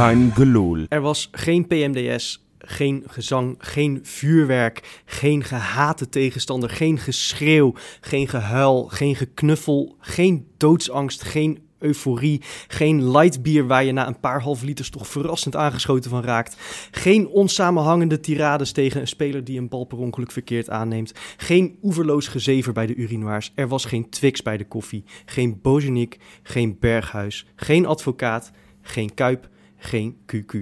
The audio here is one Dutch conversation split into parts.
Kein. Er was geen PMDS, geen gezang, geen vuurwerk, geen gehate tegenstander, geen geschreeuw, geen gehuil, geen geknuffel, geen doodsangst, geen euforie, geen lightbier waar je na een paar halve liters toch verrassend aangeschoten van raakt, geen onsamenhangende tirades tegen een speler die een bal per ongeluk verkeerd aanneemt, geen oeverloos gezever bij de urinoirs, er was geen Twix bij de koffie, geen Bozenik, geen Berghuis, geen advocaat, geen Kuip, geen QQ.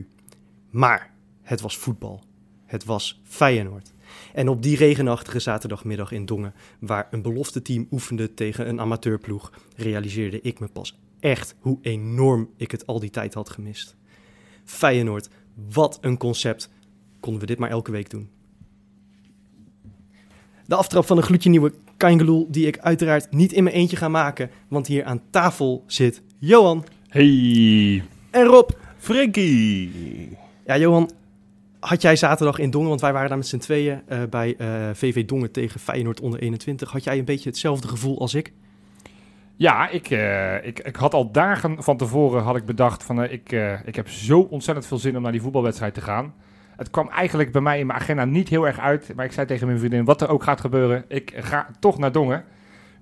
Maar het was voetbal. Het was Feyenoord. En op die regenachtige zaterdagmiddag in Dongen, waar een belofte team oefende tegen een amateurploeg, realiseerde ik me pas echt hoe enorm ik het al die tijd had gemist. Feyenoord, wat een concept. Konden we dit maar elke week doen. De aftrap van een gloedje nieuwe Kangeloel, die ik uiteraard niet in mijn eentje ga maken, want hier aan tafel zit Johan Hey. en Rob. Frankie. Ja, Johan, had jij zaterdag in Dongen, want wij waren daar met z'n tweeën eh, bij eh, VV Dongen tegen Feyenoord onder 21. Had jij een beetje hetzelfde gevoel als ik? Ja, ik, eh, ik, ik had al dagen van tevoren had ik bedacht van eh, ik, eh, ik heb zo ontzettend veel zin om naar die voetbalwedstrijd te gaan. Het kwam eigenlijk bij mij in mijn agenda niet heel erg uit. Maar ik zei tegen mijn vriendin, wat er ook gaat gebeuren, ik ga toch naar Dongen.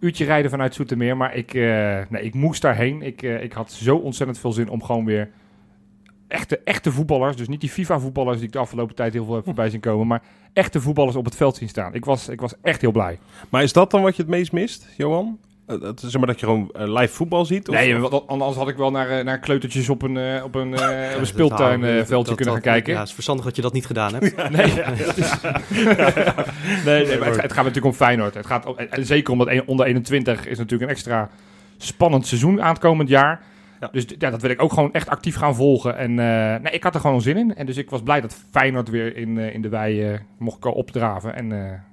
Uurtje rijden vanuit Zoetermeer, maar ik, eh, nee, ik moest daarheen. Ik, eh, ik had zo ontzettend veel zin om gewoon weer echte, echte voetballers, dus niet die FIFA-voetballers die ik de afgelopen tijd heel veel heb voorbij zien komen, maar echte voetballers op het veld zien staan. Ik was, ik was echt heel blij. Maar is dat dan wat je het meest mist, Johan? Eh, dat, zeg maar dat je gewoon eh, live voetbal ziet? Of, Nee, want anders had ik wel naar, eh, naar kleutertjes op een, op een, op een speeltuinveldje kunnen gaan kijken. Ja, het is verstandig dat je dat niet gedaan hebt. Nee, nee, nee maar het, het gaat natuurlijk om Feyenoord. Het gaat om, en zeker omdat een- onder 21 is natuurlijk een extra spannend seizoen aankomend jaar. Ja. Dus ja, dat wil ik ook gewoon echt actief gaan volgen. En eh, nee, ik had er gewoon zin in. En dus ik was blij dat Feyenoord weer in, eh, in de wei eh, mocht opdraven. En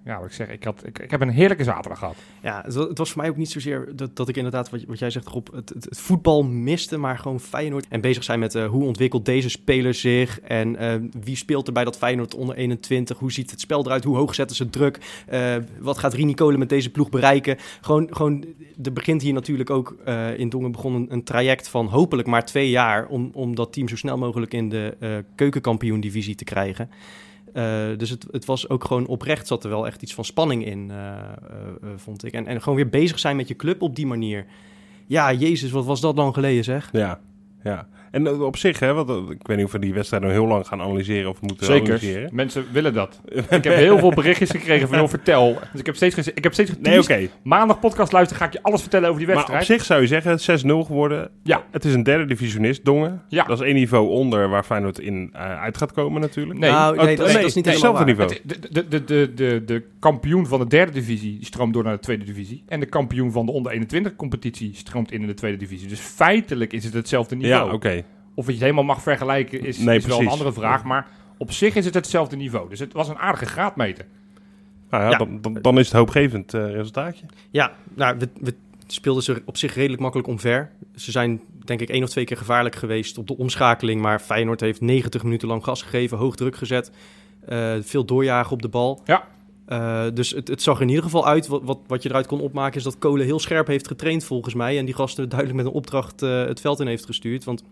ja, wat ik zeg, ik, had, ik, ik heb een heerlijke zaterdag gehad. Ja, het wa- het was voor mij ook niet zozeer dat, dat ik inderdaad, wat, wat jij zegt, Rob, het, het, het voetbal miste, maar gewoon Feyenoord. En bezig zijn met hoe ontwikkelt deze speler zich en wie speelt er bij dat Feyenoord onder 21, hoe ziet het spel eruit, hoe hoog zetten ze druk, wat gaat Rini Kolen met deze ploeg bereiken. Gewoon, gewoon er begint hier natuurlijk ook in Dongen begon een, een traject van hopelijk maar twee jaar om, om dat team zo snel mogelijk in de eh keukenkampioen-divisie te krijgen. Eh, dus het, het was ook gewoon oprecht, zat er wel echt iets van spanning in, eh, vond ik. En, en gewoon weer bezig zijn met je club op die manier. Ja, jezus, wat was dat lang geleden zeg. Ja, ja. En op zich, hè, want ik weet niet of we die wedstrijd nog heel lang gaan analyseren of moeten Zeker. analyseren. Mensen willen dat. Ik heb heel veel berichtjes gekregen van, joh, vertel. Dus ik heb steeds, geze- ik heb steeds Nee, oké. Maandag podcast luisteren, ga ik je alles vertellen over die Maar op wedstrijd. zich zou je zeggen, 6-0 geworden. Ja. Het is een derde divisionist, Dongen. Ja. Dat is één niveau onder waar Feyenoord in eh, uit gaat komen natuurlijk. Nee, nou, Oh, nee, dat, is- nee, dat is niet hetzelfde niveau. Het- de, de, de, de, de kampioen van de derde divisie stroomt door naar de tweede divisie. En de kampioen van de onder 21 competitie stroomt in in de tweede divisie. Dus feitelijk is het hetzelfde niveau. Ja, oké. Of je het helemaal mag vergelijken is, Nee, is wel een andere vraag. Maar op zich is het hetzelfde niveau. Dus het was een aardige graadmeter. Nou ja, Ja. Dan, dan, dan is het hoopgevend eh, resultaatje. Ja, nou, we, we speelden ze op zich redelijk makkelijk omver. Ze zijn denk ik één of twee keer gevaarlijk geweest op de omschakeling. Maar Feyenoord heeft 90 minuten lang gas gegeven, hoog druk gezet. eh, veel doorjagen op de bal. Ja. Eh, dus het, het zag er in ieder geval uit. Wat, wat, wat je eruit kon opmaken is dat Kolen heel scherp heeft getraind volgens mij. En die gasten duidelijk met een opdracht eh, het veld in heeft gestuurd. Want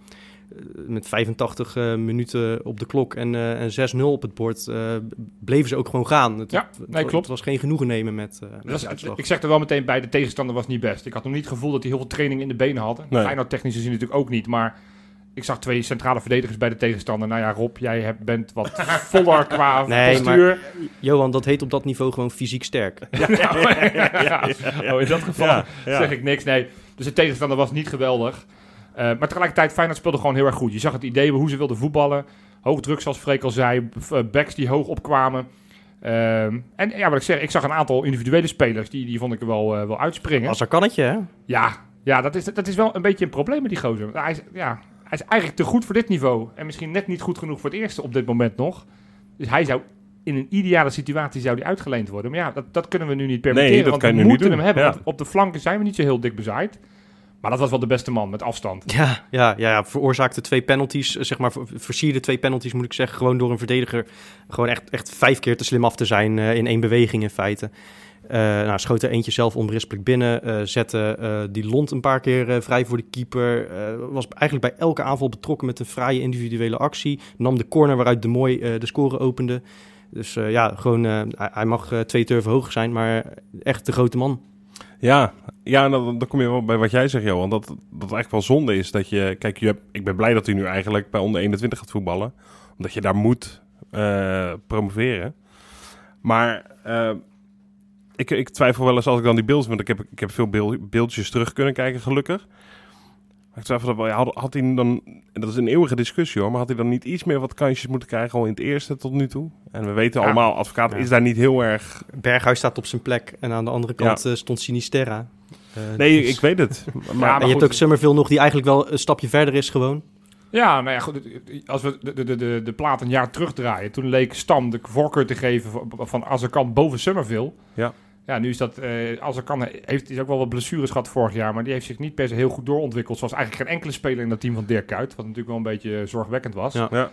met 85 eh, minuten op de klok en, eh, en 6-0 op het bord eh, bleven ze ook gewoon gaan. Het, Ja, het- nee, het klopt. was geen genoegen nemen met, eh, met Dat is- de uitslag. ik zeg er wel meteen bij, de tegenstander was niet best. Ik had nog niet het gevoel dat hij heel veel training in de benen had. Nee. Feyenoord technisch gezien natuurlijk ook niet. Maar ik zag twee centrale verdedigers bij de tegenstander. Nou ja, Rob, jij hebt, bent wat voller qua Nee, postuur. Johan, dat heet op dat niveau gewoon fysiek sterk. Oh, in dat geval Ja, ja. zeg ik niks. Nee, dus de tegenstander was niet geweldig. Eh, maar tegelijkertijd, Feyenoord speelde gewoon heel erg goed. Je zag het idee hoe ze wilden voetballen. Hoog druk, zoals Freek al zei. eh, Backs die hoog opkwamen. Ehm, en ja, wat ik zeg, ik zag een aantal individuele spelers. Die, die vond ik er wel, eh, wel uitspringen. Als er kannetje, hè? Ja, ja dat, is, dat is wel een beetje een probleem met die gozer. Hij is, ja, hij is eigenlijk te goed voor dit niveau. En misschien net niet goed genoeg voor het eerste op dit moment nog. Dus hij zou in een ideale situatie zou die uitgeleend worden. Maar ja, dat, dat kunnen we nu niet permitteren. Nee, dat want kan we je nu moeten niet hem hebben. Ja. Op de flanken zijn we niet zo heel dik bezaaid. Maar dat was wel de beste man met afstand. Ja, ja, ja, veroorzaakte twee penalties, eh, zeg maar, ver- versierde twee penalties moet ik zeggen. Gewoon door een verdediger gewoon echt, echt vijf keer te slim af te zijn eh, in één beweging in feite. Eh, nou, schoot er eentje zelf onberispelijk binnen. eh, zette die lont een paar keer vrij voor de keeper. was eigenlijk bij elke aanval betrokken met een fraaie individuele actie. Nam de corner waaruit de mooi de score opende. Dus ja, gewoon, hij, hij mag twee turven hoog zijn, maar echt de grote man. Ja, ja dan, dan kom je wel bij wat jij zegt, Johan. Dat dat eigenlijk wel zonde is dat je... Kijk, je hebt, ik ben blij dat hij nu eigenlijk bij onder 21 gaat voetballen. Omdat je daar moet eh, promoveren. Maar eh, ik, ik twijfel wel eens als ik dan die beelden... Want ik heb, ik heb veel beeld, beeldjes terug kunnen kijken, gelukkig. Maar ik twijfel Had, had hij dan... en Dat is een eeuwige discussie hoor. Maar had hij dan niet iets meer wat kansjes moeten krijgen... al in het eerste tot nu toe? En we weten Ja. allemaal, advocaat Ja. is daar niet heel erg... Berghuis staat op zijn plek en aan de andere kant eh, stond Sinisterra. Eh, Nee, dus- ik weet het. Maar, Ja, en maar je hebt ook Summerville nog, die eigenlijk wel een stapje verder is gewoon. Ja, nou ja, goed, als we de, de, de, de plaat een jaar terugdraaien, toen leek Stam de voorkeur te geven van, van Azarkan boven Summerville. Ja. Ja, nu is dat, eh Azarkan heeft is ook wel wat blessures gehad vorig jaar, maar die heeft zich niet per se heel goed doorontwikkeld, zoals eigenlijk geen enkele speler in dat team van Dirk Kuyt, wat natuurlijk wel een beetje zorgwekkend was. Ja. Ja.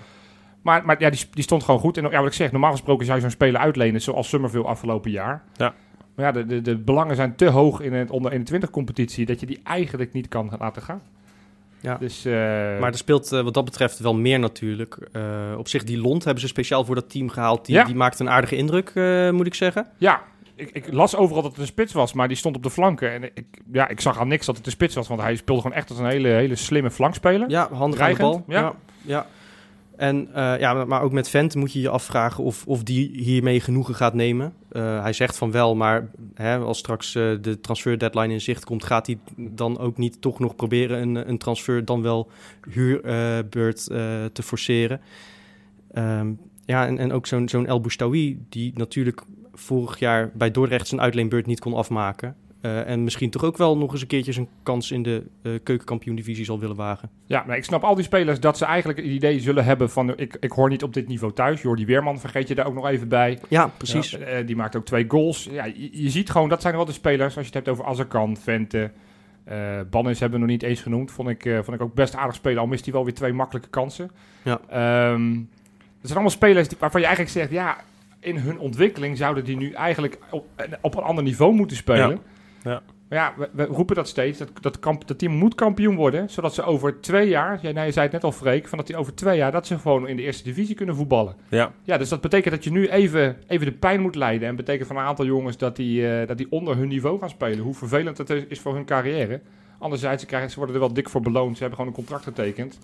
Maar, maar ja, die, die stond gewoon goed. En ja, wat ik zeg, normaal gesproken zou je zo'n speler uitlenen, zoals Summerville afgelopen jaar. Ja. Maar ja, de, de, de belangen zijn te hoog in het onder 21 competitie, dat je die eigenlijk niet kan laten gaan. Ja. Dus, eh, Maar er speelt eh, wat dat betreft wel meer natuurlijk. Eh, op zich, die Lont hebben ze speciaal voor dat team gehaald. Die, Ja. die maakt een aardige indruk, eh, moet ik zeggen. Ja, ik, ik las overal dat het een spits was, maar die stond op de flanken. En ik, ja, ik zag aan niks dat het een spits was, want hij speelde gewoon echt als een hele, hele slimme flankspeler. Ja, handig aan de Dreigend, bal. ja. Ja. ja. En eh, ja, maar ook met Vent moet je je afvragen of, of die hiermee genoegen gaat nemen. Eh, hij zegt van wel, maar hè, als straks eh, de transfer deadline in zicht komt, gaat hij dan ook niet toch nog proberen een, een transfer dan wel huurbeurt te forceren. Ehm, ja, en, en ook zo'n zo'n El Boustaoui, die natuurlijk vorig jaar bij Dordrecht zijn uitleenbeurt niet kon afmaken. Eh, en misschien toch ook wel nog eens een keertje zijn kans in de eh keukenkampioen-divisie zal willen wagen. Ja, maar ik snap al die spelers dat ze eigenlijk het idee zullen hebben van... Ik, ik hoor niet op dit niveau thuis. Jordi Weerman vergeet je daar ook nog even bij. Ja, precies. Ja, eh, die maakt ook twee goals. Ja, je, je ziet gewoon, dat zijn wel de spelers. Als je het hebt over Azarkan, Vente... eh Bannis hebben we nog niet eens genoemd. Vond ik, eh, vond ik ook best aardig spelen. Al mist hij wel weer twee makkelijke kansen. Ja. Dat zijn allemaal spelers die, waarvan je eigenlijk zegt... Ja, in hun ontwikkeling zouden die nu eigenlijk op, op een ander niveau moeten spelen. Ja. Ja. Maar ja, we, we roepen dat steeds. Dat, dat, kamp, dat team moet kampioen worden. Zodat ze over twee jaar... Jij, nou, je zei het net al, Freek. Van dat die over twee jaar... Dat ze gewoon in de eerste divisie kunnen voetballen. Ja. Ja, dus dat betekent dat je nu even, even de pijn moet leiden. En betekent van een aantal jongens dat die, eh, dat die onder hun niveau gaan spelen. Hoe vervelend is, is voor hun carrière. Anderzijds, ze, krijgen, ze worden er wel dik voor beloond. Ze hebben gewoon een contract getekend.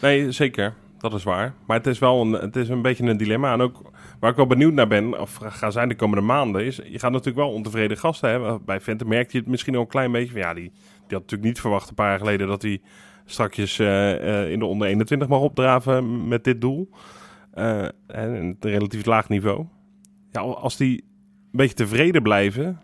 Nee, zeker. Dat is waar. Maar het is wel een, het is een beetje een dilemma. En ook waar ik wel benieuwd naar ben, of ga zijn de komende maanden, is je gaat natuurlijk wel ontevreden gasten hebben. Bij Vente merkte je het misschien al een klein beetje. Ja, die, die had natuurlijk niet verwacht een paar jaar geleden dat hij strakjes eh, eh, in de onder 21 mag opdraven met dit doel. Eh, en een relatief laag niveau. Ja, als die een beetje tevreden blijven,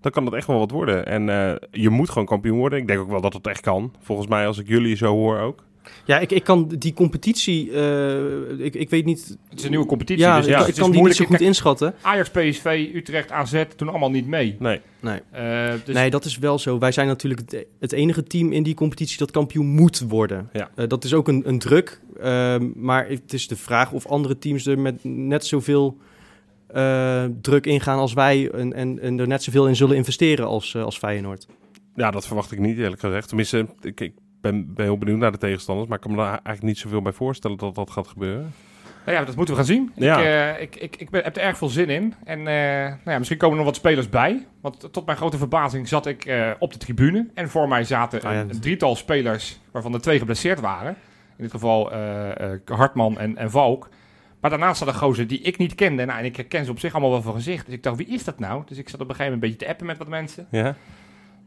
dan kan dat echt wel wat worden. En je moet gewoon kampioen worden. Ik denk ook wel dat het echt kan. Volgens mij, als ik jullie zo hoor ook. Ja, ik, ik kan die competitie, eh, ik, ik weet niet, Het is een nieuwe competitie. ja, dus ik, ja, ik het is kan die niet zo moeilijk. goed inschatten. Ajax, PSV, Utrecht, AZ doen allemaal niet mee. Nee. Nee. Eh, dus nee, dat is wel zo. Wij zijn natuurlijk het, enige team in die competitie dat kampioen moet worden. Ja. Eh, dat is ook een, een druk, ehm, maar het is de vraag of andere teams er met net zoveel eh, druk ingaan als wij en, en, en er net zoveel in zullen investeren als, als Feyenoord. Ja, dat verwacht ik niet, eerlijk gezegd. Tenminste, ik, ik ben, ben heel benieuwd naar de tegenstanders. Maar ik kan me daar eigenlijk niet zoveel bij voorstellen dat dat gaat gebeuren. Nou ja, dat moeten we gaan zien. Ja. Ik, eh, ik, ik, ik ben, heb er erg veel zin in. En eh, nou ja, misschien komen er nog wat spelers bij. Want tot mijn grote verbazing zat ik eh, op de tribune. En voor mij zaten Ah een, drietal spelers, waarvan er twee geblesseerd waren. In dit geval Hartman en, en Valk. Maar daarnaast zat een gozer die ik niet kende. Nou, en ik herken ze op zich allemaal wel van gezicht. Dus ik dacht, wie is dat nou? Dus ik zat op een gegeven moment een beetje te appen met wat mensen. Ja?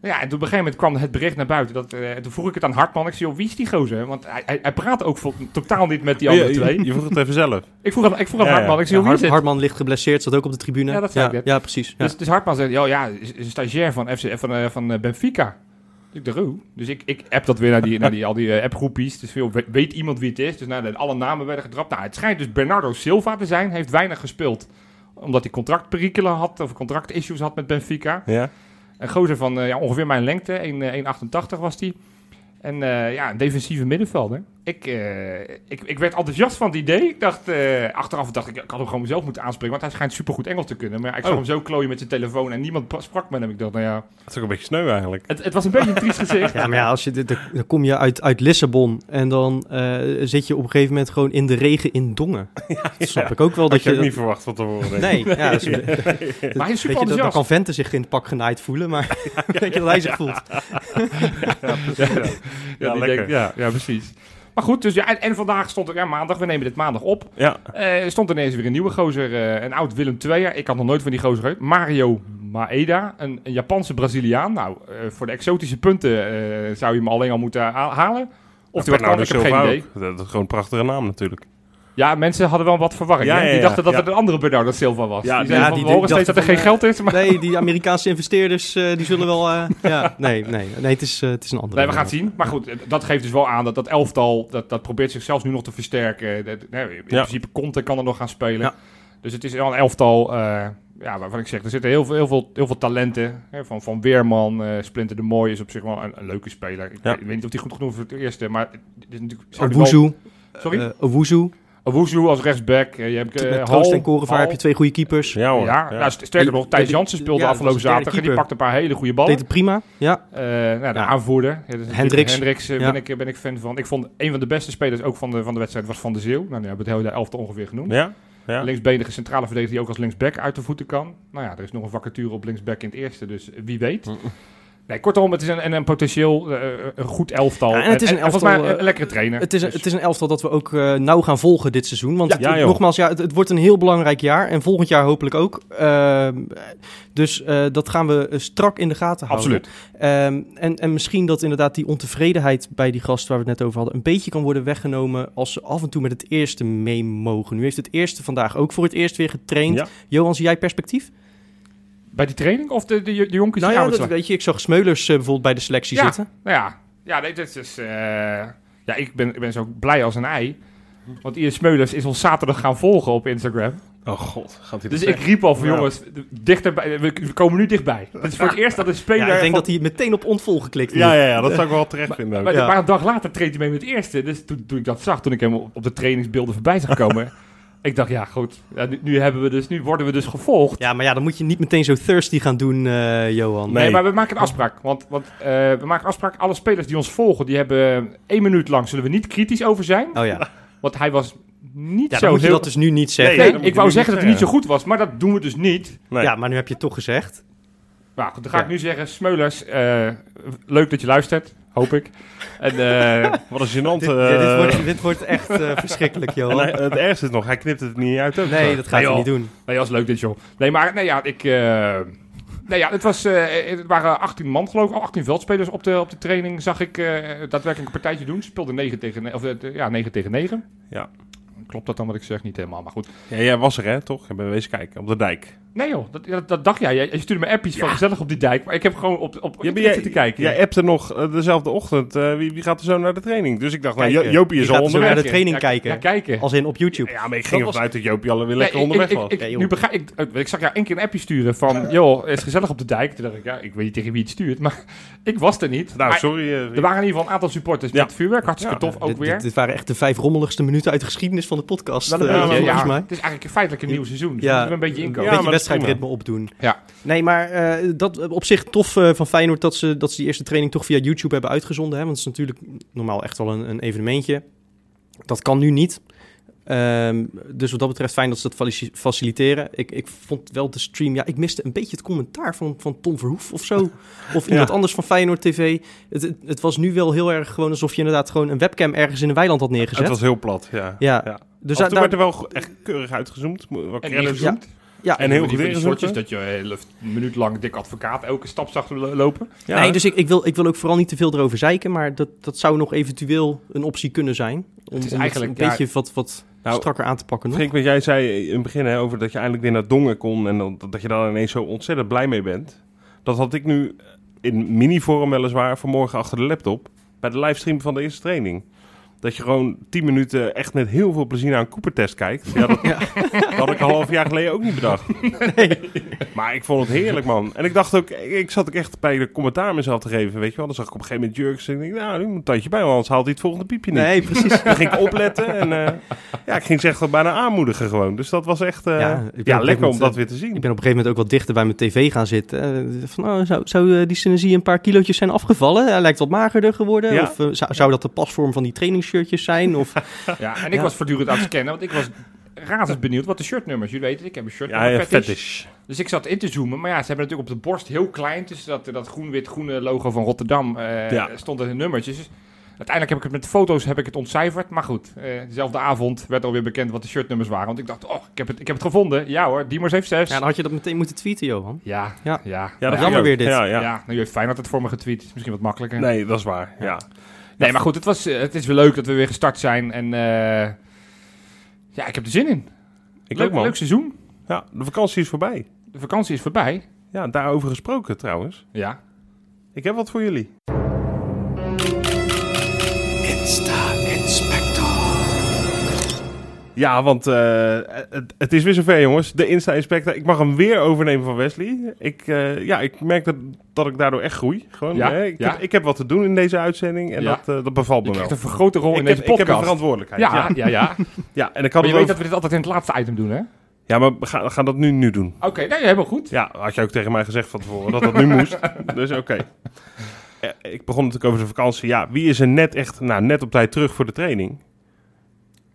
Ja, en toen op een gegeven moment kwam het bericht naar buiten. Dat, eh, toen vroeg ik het aan Hartman. Ik zei, joh, wie is die gozer? Want hij, hij, hij praat ook vol- totaal niet met die andere je, twee. je, je vroeg het even zelf. Ik vroeg aan, ik vroeg aan Ja, ja. Hartman. Ik zei, Ja, joh, wie is Hart- het? Hartman ligt geblesseerd, zat ook op de tribune. Ja, dat zei ja, ik net. ja, precies. Ja. Dus, dus Hartman zegt, ja, ja, is, is een stagiair van, FC, van, eh, van eh, Benfica. Ik dacht, oh. Dus ik, ik app dat weer naar, die, naar die, al die appgroepjes. Dus veel, we- weet iemand wie het is? Dus nou, de- alle namen werden gedrapt. Nou, het schijnt dus Bernardo Silva te zijn. Heeft weinig gespeeld. Omdat hij contractperikelen had, of contractissues had met Benfica. Ja? Een gozer van eh, ja, ongeveer mijn lengte, 1, eh, 1,88 was hij. En eh, ja, een defensieve middenvelder. Ik, eh, ik, ik werd enthousiast van het idee. Ik dacht, eh, achteraf dacht ik, ik had hem gewoon mezelf moeten aanspreken. Want hij schijnt supergoed Engels te kunnen. Maar ik zag Oh. hem zo klooien met zijn telefoon en niemand pra- sprak met hem. Ik dacht, nou ja, Dat is ook een beetje sneu eigenlijk. het, het was een beetje een triest gezicht. Ja, maar ja, als je, dit- dan kom je uit, uit Lissabon en dan eh, zit je op een gegeven moment gewoon in de regen in Dongen. dat snap ik ook wel. Had Dat je ook je, niet verwacht wat te horen. denk ik. Nee, ja, dat is- Maar hij is super je, dat, dan enthousiast. kan Vente zich in het pak genaaid voelen, maar weet je dat hij zich voelt? Ja, Ja, die lekker. denkt- ja, ja, precies. Maar goed, dus ja, en, en vandaag stond er, ja, maandag, we nemen dit maandag op. Ja, Eh, stond ineens weer een nieuwe gozer, eh, een oud Willem II'er. Ik had nog nooit van die gozer gehoord. Mario Maeda, een, een Japanse Braziliaan. Nou, eh, voor de exotische punten zou je hem alleen al moeten ha- halen. Of die wat kan, Bernardo ik heb geen idee. Dat is gewoon een prachtige naam natuurlijk. Ja, mensen hadden wel wat verwarring. Ja, hè? ja, Die dachten dat ja. het een andere Bernardo Silva was. Ja, die die- zeiden ja, van, die- we horen die steeds dat er geen geld is. Maar... Nee, die Amerikaanse investeerders eh, die zullen wel... eh, ja, nee, nee, nee het, is, eh, het is een andere. Nee, we gaan het zien. Maar goed, dat geeft dus wel aan dat dat elftal, dat, dat probeert zichzelf nu nog te versterken. Dat, nee, in principe Conte kan er nog gaan spelen. Ja. Dus het is wel een elftal, eh, ja, waarvan ik zeg, er zitten heel veel, heel veel, heel veel talenten. Hè, van, van Weerman, eh, Splinter de Mooi is op zich wel een, een leuke speler. Ik, Ja. weet, ik weet niet of hij goed genoeg is voor het eerste, maar het is natuurlijk... die wel-. Sorry? Owuzu. Owuzu als rechtsback. eh, je hebt Met Hall, en Korenvaar heb je twee goede keepers. Ja hoor. Ja, Nou, st- sterker nog, Thijs Ja, Jansen speelde ja, afgelopen zaterdag en die pakte een paar hele goede ballen. Deed het prima, ja. Eh, nou, de Ja. aanvoerder. Ja, Hendricks. Hendricks Ja. ben, ik, ben ik fan van. Ik vond een van de beste spelers ook van de, van de wedstrijd was Van de Zeeuw. Nou, die hebben het hele elftal ongeveer genoemd. Ja? Ja. Linksbenige centrale verdediger die ook als linksback uit de voeten kan. Nou ja, er is nog een vacature op linksback in het eerste, dus wie weet. Nee, kortom, het is een, een, potentieel eh, een goed elftal. Ja, en het is een elftal, mij een, eh, een lekkere trainer. Het is, een, Dus- het is een elftal dat we ook eh, nauw gaan volgen dit seizoen. Want Ja, het- ja, nogmaals, ja, het, het wordt een heel belangrijk jaar. En volgend jaar hopelijk ook. Ehm, dus eh, dat gaan we eh, strak in de gaten houden. Absoluut. Ehm, en, en misschien dat inderdaad die ontevredenheid bij die gast waar we het net over hadden... een beetje kan worden weggenomen als ze af en toe met het eerste mee mogen. Nu heeft het eerste vandaag ook voor het eerst weer getraind. Ja. Johan, zie jij perspectief? Bij die training of de, de, de jonkies Nou die ja, aan het dat, weet je, ik zag Smeulers eh, bijvoorbeeld bij de selectie Ja. zitten. Nou ja, ja nee, dit is... eh, ja, ik ben, ik ben zo blij als een ei. Want Ian Smeulers is ons zaterdag gaan volgen op Instagram. Oh god, gaat hij Dus ik riep al van Ja. jongens, dichterbij, we komen nu dichtbij. Het is voor het eerst dat een speler... Ja, ik denk van- dat hij meteen op ontvolg geklikt Ja, ja, ja, dat zou ik wel terecht vinden ook. maar, Ja. maar een dag later treedt hij mee met het eerste. Dus toen, toen ik dat zag, toen ik hem op op de trainingsbeelden voorbij zag komen... ik dacht, ja goed, ja, nu, nu, hebben we dus, nu worden we dus gevolgd. Ja, maar ja, dan moet je niet meteen zo thirsty gaan doen, eh, Johan. Nee, Nee. maar we maken een afspraak. Want, want eh, we maken een afspraak. Alle spelers die ons volgen, die hebben één minuut lang zullen we niet kritisch over zijn. Oh ja. Want hij was niet Ja, zo dan moet je heel... dat dus nu niet zeggen. Nee, ik je wou zeggen dat hij niet zo goed was, maar dat doen we dus niet. Nee. Ja, maar nu heb je het toch gezegd. Nou, goed, dan ga Ja. ik nu zeggen, Smeulers, eh, leuk dat je luistert, hoop ik. En eh, Wat een gênant. Dit, eh, ja, dit, wordt, dit wordt echt eh, verschrikkelijk, hij- het ergste is nog, hij knipt het niet uit ook. Nee, dat gaat Nee, hij joh. niet doen. nee, dat was leuk dit, joh. Nee, maar nee, ja, ik... nee, ja, het, was, eh, het waren 18 man, geloof ik, 18 veldspelers op de, op de training. Zag ik eh, daadwerkelijk een partijtje doen. Ze speelden 9 tegen, of, ja, 9 tegen 9. Ja. Klopt dat dan wat ik zeg? Niet helemaal, maar goed. Ja, jij was er hè, toch? Ik ben wezen kijken, op de dijk. Nee joh, dat, dat, dat dacht jij. Jij- Je stuurde me appjes van gezellig op die dijk. Maar ik heb gewoon op, op Ja, jij, zitten kijken. jij appte nog eh, dezelfde ochtend, eh, wie, wie gaat er zo naar de training? Dus ik dacht, nou, Jo-. Joopie is al gaat zo naar onderweg. de training Ja, kijken. Ja, kijken. Als in op YouTube. Ja, maar ik ging was- ervan uit dat Joopie alweer Nee, lekker ik- onderweg ik, was. Ik, nu begrijp ik, eh, ik zag jou één keer een appje sturen van, joh, het is gezellig op de dijk. Toen dacht ik, ja, ik weet niet tegen wie het stuurt, maar ik was er niet. nou, Maar sorry. er waren in ieder geval een aantal supporters Ja. met vuurwerk, hartstikke Ja, tof ook weer. dit, waren echt de vijf rommeligste minuten uit de geschiedenis van de podcast. Maar ja, volgens mij. Het is eigenlijk feitelijk een nieuw seizoen, dus Ja. moeten we een beetje inkomen. Ja, wedstrijdritme opdoen. Ja. Nee, maar eh, dat op zich tof eh, van Feyenoord dat ze, dat ze die eerste training toch via YouTube hebben uitgezonden. Hè? Want het is natuurlijk normaal echt wel een, een evenementje. Dat kan nu niet. Ehm, dus wat dat betreft fijn dat ze dat faciliteren. Ik, ik vond wel de stream... Ja, ik miste een beetje het commentaar van, van Tom Verhoef of zo. Of iemand anders van Feyenoord TV. Het, het, het was nu wel heel erg gewoon alsof je inderdaad gewoon een webcam ergens in een weiland had neergezet. Het was heel plat, ja. Ja, Ja. dus Af en daar, toe daar- werd er wel echt keurig uitgezoomd. Wat En credits. Ja, En heel goed dat je een hele minuut lang dik advocaat elke stap zag lopen. Ja. Nee, dus ik, ik, wil, ik wil ook vooral niet te veel erover zeiken, maar dat, dat zou nog eventueel een optie kunnen zijn. Om, Het is om eigenlijk, een ja, beetje wat, wat Nou, strakker aan te pakken nog. Wat jij zei in het begin hè, over dat je eindelijk weer naar Dongen kon en dan, dat je daar ineens zo ontzettend blij mee bent. Dat had ik nu in mini-vorm weliswaar vanmorgen achter de laptop bij de livestream van de eerste training. Dat je gewoon 10 minuten echt met heel veel plezier naar een Cooper-test kijkt. Ja, dat, dat had ik half twaalf jaar geleden ook niet bedacht. Maar ik vond het heerlijk, man. En ik dacht ook, ik zat ook echt bij de commentaar mezelf te geven, weet je wel. Dan zag ik op een gegeven moment Jurks en ik dacht, nou, nu moet een tandje bij, want anders haalt hij het volgende piepje niet. Nee, precies. Dan ging ik opletten en eh, ja, ik ging ze echt bijna aanmoedigen gewoon. Dus dat was echt eh, Ja, een lekker om dat eh, weer te zien. Ik ben op een gegeven moment ook wat dichter bij mijn tv gaan zitten. Van, oh, zou, zou die synergie een paar kilootjes zijn afgevallen? Hij lijkt wat magerder geworden. Ja. Of zou, zou dat de pasvorm van die trainingsshirtjes zijn? Of, Ja, en ik Ja. was voortdurend aan het scannen, want ik was razend benieuwd wat de shirtnummers. Jullie weten, ik heb een shirt Ja, ja, fetish. Dus ik zat in te zoomen, maar ja, ze hebben natuurlijk op de borst heel klein, tussen dat, dat groen-wit-groene logo van Rotterdam, eh Ja. stonden de nummertjes. Dus uiteindelijk heb ik het met foto's heb ik het ontcijferd, maar goed, eh, dezelfde avond werd alweer bekend wat de shirtnummers waren, want ik dacht, oh, ik heb het, ik heb het gevonden. Ja hoor, Diemers heeft zes. ja, dan had je dat meteen moeten tweeten, Johan. Ja, Ja. ja, Ja, dat jammer weer dit. Ja, Ja, ja. nou, je heeft Feyenoord het voor me getweet, is misschien wat makkelijker. Nee, dat is waar. Ja. Nee, maar goed, het, was, eh, het is weer leuk dat we weer gestart zijn en eh, ja, ik heb er zin in. Ik leuk, ook, man. leuk seizoen. Ja, de vakantie is voorbij. De vakantie is voorbij. Ja, daarover gesproken trouwens. Ja. Ik heb wat voor jullie. Ja, want eh, het, het is weer zover, jongens. De Insta-inspector. Ik mag hem weer overnemen van Wesley. Ik, eh, ja, ik merk dat, dat ik daardoor echt groei. Gewoon, Ja, hè? Ik, ja. heb, ik heb wat te doen in deze uitzending en Ja. dat, eh, dat bevalt me wel. krijgt een vergrote rol in ik, deze heb, ik heb een podcast. verantwoordelijkheid. ja, Ja, ja, ja. en ik had Maar je weet over- dat we dit altijd in het laatste item doen, hè? Ja, maar we gaan, we gaan dat nu, nu doen. Oké, nee, helemaal goed. Ja, had je ook tegen mij gezegd van tevoren dat dat nu moest. Dus oké. Ik begon natuurlijk over de vakantie. Ja, wie is er net echt, nou, net op tijd terug voor de training?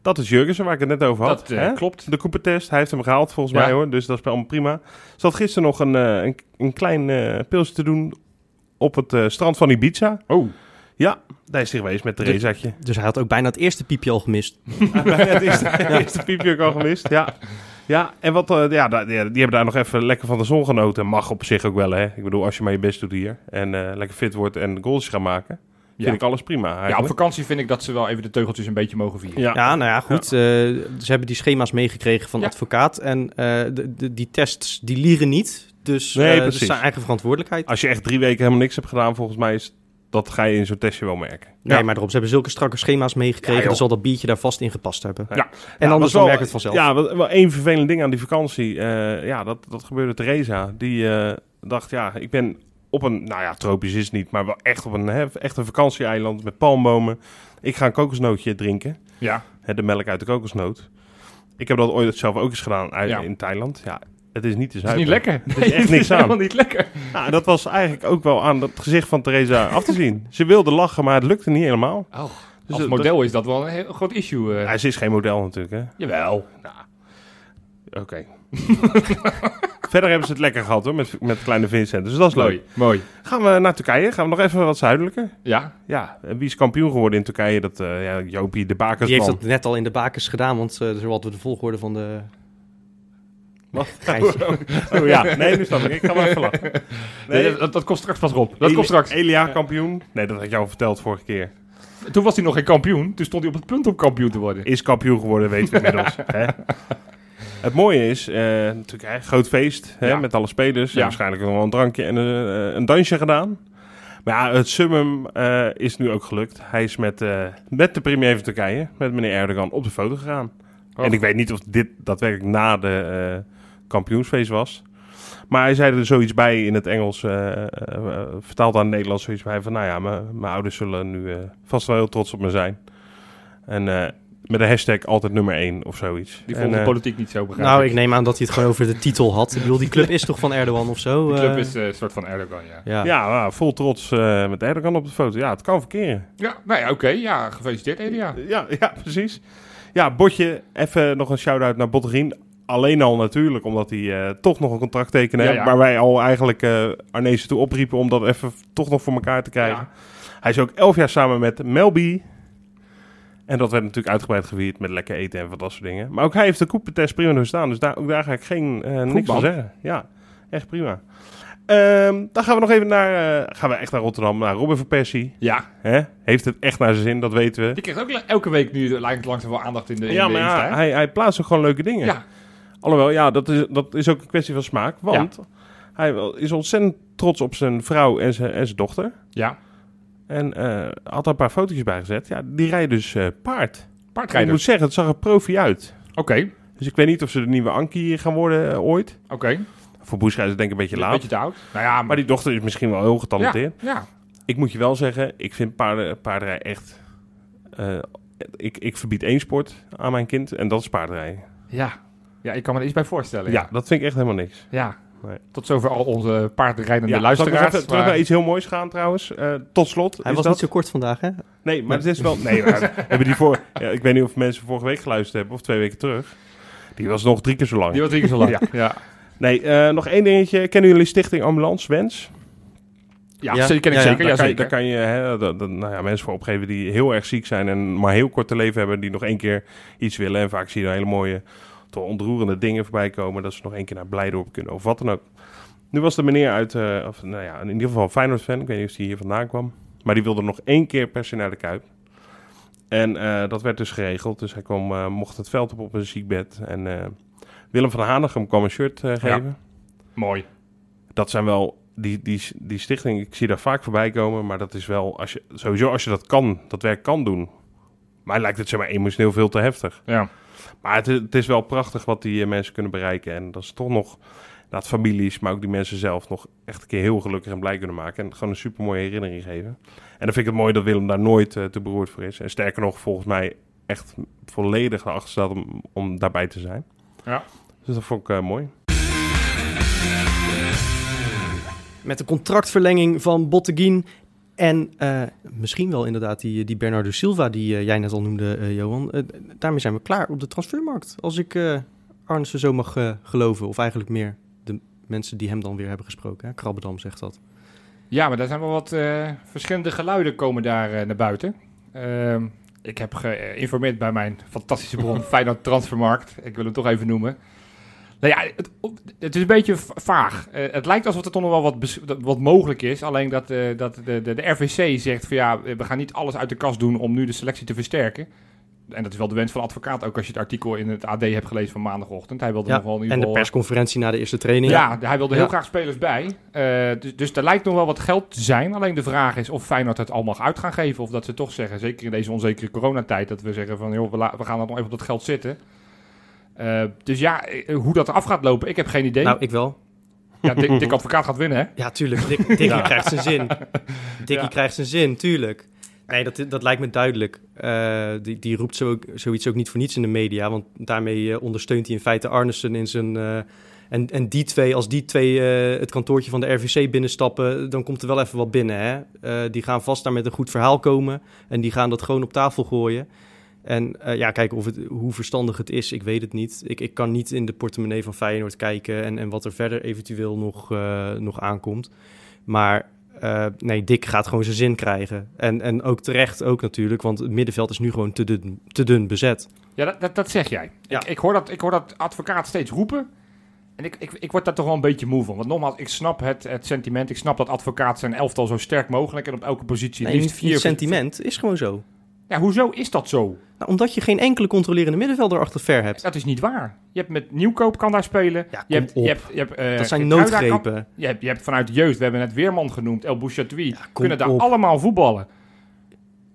Dat is Jurgensen, waar ik het net over had. Dat eh, klopt. De Cooper-test, hij heeft hem gehaald volgens Ja. mij hoor. Dus dat is allemaal prima. Zat gisteren nog een, eh, een, een klein eh pilsje te doen op het eh, strand van Ibiza. Oh, Ja, daar is hij geweest met Theresaatje. Dus hij had ook bijna het eerste piepje al gemist. het eerste, het eerste piepje ook al gemist, ja. Ja, en wat, ja, die hebben daar nog even lekker van de zon genoten. Mag op zich ook wel, hè. Ik bedoel, als je maar je best doet hier en eh, lekker fit wordt en goals gaat maken, ja. vind ik alles prima ja, op vakantie vind ik dat ze wel even de teugeltjes een beetje mogen vieren. Ja, Ja, nou ja, goed. eh, ze hebben die schema's meegekregen van Ja. advocaat. En eh, de, de, die tests, die liegen niet. Dus Nee, eh, dat precies. is zijn eigen verantwoordelijkheid. Als je echt drie weken helemaal niks hebt gedaan, volgens mij is dat ga je in zo'n testje wel merken. Nee, Ja. maar daarom, ze hebben zulke strakke schema's meegekregen. Ja, dan zal dat biertje daar vast in gepast hebben. Ja. En Ja, anders dan wel- merkt het vanzelf. Ja, wel, wel één vervelend ding aan die vakantie. eh, ja, dat, dat gebeurde Theresa. Die eh, dacht, ja, ik ben op een, nou ja, tropisch is het niet, maar wel echt op een, hè, echt een vakantieeiland met palmbomen. Ik ga een kokosnootje drinken. Ja. Hè, de melk uit de kokosnoot. Ik heb dat ooit zelf ook eens gedaan uit, Ja. in Thailand. Ja, het is niet te Dat is zuipen. niet lekker. is echt niks aan. helemaal niet lekker. Nou, dat was eigenlijk ook wel aan het gezicht van Theresa af te zien. Ze wilde lachen, maar het lukte niet helemaal. Oh, Dus als model is dat wel een heel groot issue. eh. Ja, ze is geen model natuurlijk, hè. Jawel. Oké. Verder hebben ze het lekker gehad hoor, met, met kleine Vincent. Dus dat is leuk. Mooi, mooi. Gaan we naar Turkije? Gaan we nog even wat zuidelijker? Ja, Ja, en wie is kampioen geworden in Turkije? Dat, eh ja, Jopie, de Die heeft dat net al in de bakens gedaan, want uh, zo hadden we de volgorde van de... Wat? Geintje. Oh ja, nee, nu snap ik. Ik ga maar even lachen. nee, Nee, dat, dat komt straks pas op. Dat Eli- komt straks. Elia kampioen? Nee, dat had je al verteld vorige keer. Toen was hij nog geen kampioen. Toen stond hij op het punt om kampioen te worden. Is kampioen geworden, weten we inmiddels. hè? Het mooie is, eh, natuurlijk, hè, groot feest hè, Ja. met alle spelers. Ja. waarschijnlijk nog wel een drankje en een, eh, een dansje gedaan. Maar ja, het summum eh, is nu ook gelukt. Hij is met, eh, met de premier van Turkije, met meneer Erdogan, op de foto gegaan. Oh. En ik weet niet of dit daadwerkelijk na de eh, kampioensfeest was. Maar hij zei er zoiets bij in het Engels, eh, eh, eh, vertaald aan het Nederlands, zoiets bij van, nou ja, mijn ouders zullen nu eh, vast wel heel trots op me zijn. En eh, met de hashtag altijd nummer 1 of zoiets. Die En, vond de eh, politiek niet zo begrijp Nou, ik neem aan dat hij het gewoon over de titel had. Ik bedoel, die club is toch van Erdogan of zo? De club eh? is eh, een soort van Erdogan, ja. Ja. ja, nou, vol trots eh, met Erdogan op de foto. Ja, het kan verkeren. Ja, nou ja, oké. Ja, gefeliciteerd Elia. Ja, ja, precies. Ja, Botje, even nog een shout-out naar Botterien. Alleen al natuurlijk, omdat hij eh, toch nog een contract tekende. Ja, hè, ja. Waar wij al eigenlijk eh Arnezen toe opriepen om dat even toch nog voor elkaar te krijgen. Ja. Hij is ook elf jaar samen met Melby. En dat werd natuurlijk uitgebreid gevierd met lekker eten en wat dat soort dingen. Maar ook hij heeft de koepentest prima doorstaan. Dus daar, ook daar ga ik geen, eh, niks van zeggen. Ja, echt prima. Ehm, dan gaan we nog even naar, eh, gaan we echt naar Rotterdam, naar Robin van Persie. Ja? Heeft het echt naar zijn zin, dat weten we. die krijgt ook elke week nu lijkt langzaam wel aandacht in de, in Ja, de maar Insta, ja, hij, hij plaatst ook gewoon leuke dingen. Ja, Alhoewel, ja, dat is, dat is ook een kwestie van smaak. Want hij is ontzettend trots op zijn vrouw en zijn, en zijn dochter. ja. En eh, had daar een paar fotootjes bij gezet. Ja, die rijden dus eh, paard. Ik Paardrijder. moet zeggen, het zag er profi uit. Oké. Dus Dus ik weet niet of ze de nieuwe Ankie gaan worden eh, ooit. Oké, Voor Boescha is het denk ik een beetje een laat. beetje te oud. Nou ja, Maar die dochter is misschien wel heel getalenteerd. ja, ja. Ik moet je wel zeggen, ik vind paarden, paardenrij echt... ik, ik verbied één sport aan mijn kind en dat is paardrijden. Ja. ja, ik kan me er iets bij voorstellen. Ja, dat vind ik echt helemaal niks. ja. Nee. Tot zover al onze paardrijdende Ja, zal ik luisteraars. even terug maar- naar iets heel moois gaan trouwens. Eh, tot slot. Hij is was dat... niet zo kort vandaag, hè? Nee, maar het is wel... Nee, maar we hebben die voor... Ja, ik weet niet of mensen vorige week geluisterd hebben of twee weken terug. Die was nog drie keer zo lang. Die was drie keer zo lang. ja. Ja. Nee, eh, nog één dingetje. Kennen jullie Stichting Ambulance Wens? Ja, Ja. zeker, ken ik Ja, ja. zeker. Ja, daar, kan je, zeker. daar kan je hè, dat- dat- nou ja, mensen voor opgeven die heel erg ziek zijn en maar heel kort te leven hebben, die nog één keer iets willen. En vaak zie je daar hele mooie, toch ontroerende dingen voorbij komen, dat ze nog één keer naar Blijdorp kunnen of wat dan ook. Nu was de meneer uit, eh, of, nou ja, in ieder geval een Feyenoord-fan, ik weet niet of hij hier vandaan kwam, maar die wilde nog één keer per se naar de Kuip. En eh, dat werd dus geregeld, dus hij kwam, eh, mocht het veld op op een ziekbed. En Willem van Hanegem kwam een shirt geven Mooi. dat zijn wel die, die, die stichting, ik zie daar vaak voorbij komen, maar dat is wel, als je, sowieso als je dat kan, dat werk kan doen. Mij lijkt het zeg maar emotioneel veel te heftig. Ja. Maar het, is- het is wel prachtig wat die eh, mensen kunnen bereiken. En dat is toch nog, dat families, maar ook die mensen zelf nog echt een keer heel gelukkig en blij kunnen maken. En gewoon een super mooie herinnering geven. En dan vind ik het mooi dat Willem daar nooit eh, te beroerd voor is. En sterker nog, volgens mij echt volledig erachter staat om, om daarbij te zijn. Ja. Dus dat vond ik eh, mooi. Met de contractverlenging van Botteguin en eh, misschien wel inderdaad die, die Bernardo Silva die eh, jij net al noemde, eh, Johan. Daarmee zijn we klaar op de transfermarkt. Als ik Arnissen zo mag geloven. Of eigenlijk meer de mensen die hem dan weer hebben gesproken. Hè? Krabbedam zegt dat. Ja, maar daar zijn wel wat verschillende geluiden komen daar naar buiten. Ehm, ik heb geïnformeerd bij mijn fantastische bron Feyenoord Transfermarkt. Ik wil hem toch even noemen. Nou ja, het, het is een beetje va- vaag. Eh, het lijkt alsof er toch nog wel wat, dat- wat mogelijk is. Alleen dat, eh, dat de, de, de RVC zegt van ja, we gaan niet alles uit de kast doen om nu de selectie te versterken. En dat is wel de wens van de advocaat, ook als je het artikel in het AD hebt gelezen van maandagochtend. Hij wilde Ja, nog wel in ieder En de geval... persconferentie na de eerste training. Ja, hij wilde heel graag spelers bij. Eh, dus, dus er lijkt nog wel wat geld te zijn. Alleen de vraag is of Feyenoord het al mag uit gaan geven. Of dat ze toch zeggen, zeker in deze onzekere coronatijd, dat we zeggen van joh, we, gaan er nog even op dat geld zitten. Eh, dus ja, eh, hoe dat af gaat lopen, ik heb geen idee. Nou, ik wel. ja, Dick, Dick Advocaat gaat winnen, hè? Ja, tuurlijk. Dick, Dickie Ja. krijgt zijn zin. Dickie Ja. krijgt zijn zin, tuurlijk. Nee, dat, dat lijkt me duidelijk. Eh, die, die roept zo, zoiets ook niet voor niets in de media. Want daarmee ondersteunt hij in feite Arnissen in zijn... eh, en, en die twee, als die twee het kantoortje van de RVC binnenstappen... dan komt er wel even wat binnen, hè. Eh, die gaan vast daar met een goed verhaal komen. En die gaan dat gewoon op tafel gooien. En eh, ja, kijken of het, hoe verstandig het is, ik weet het niet. Ik, ik kan niet in de portemonnee van Feyenoord kijken... en, en wat er verder eventueel nog, eh, nog aankomt. Maar eh, nee, Dick gaat gewoon zijn zin krijgen. En, en ook terecht ook natuurlijk, want het middenveld is nu gewoon te dun, te dun bezet. Ja, dat, dat, dat zeg jij. Ja. Ik, ik, hoor dat, ik hoor dat advocaat steeds roepen. En ik, ik, ik word daar toch wel een beetje moe van. Want nogmaals, ik snap het, het sentiment. Ik snap dat advocaat zijn elftal zo sterk mogelijk... en op elke positie Nee, liefst niet, vier... niet sentiment, is gewoon zo. Ja, hoezo is dat zo? Nou, omdat je geen enkele controlerende middenvelder achter ver hebt. Dat is niet waar. Je hebt met Nieuwkoop kan daar spelen. Ja, je hebt, op. je hebt, je hebt, eh, Dat zijn kan- noodgrepen. je, hebt, je hebt vanuit de jeugd, we hebben net Weerman genoemd, El Bouchatoui. kom kunnen daar op. allemaal voetballen.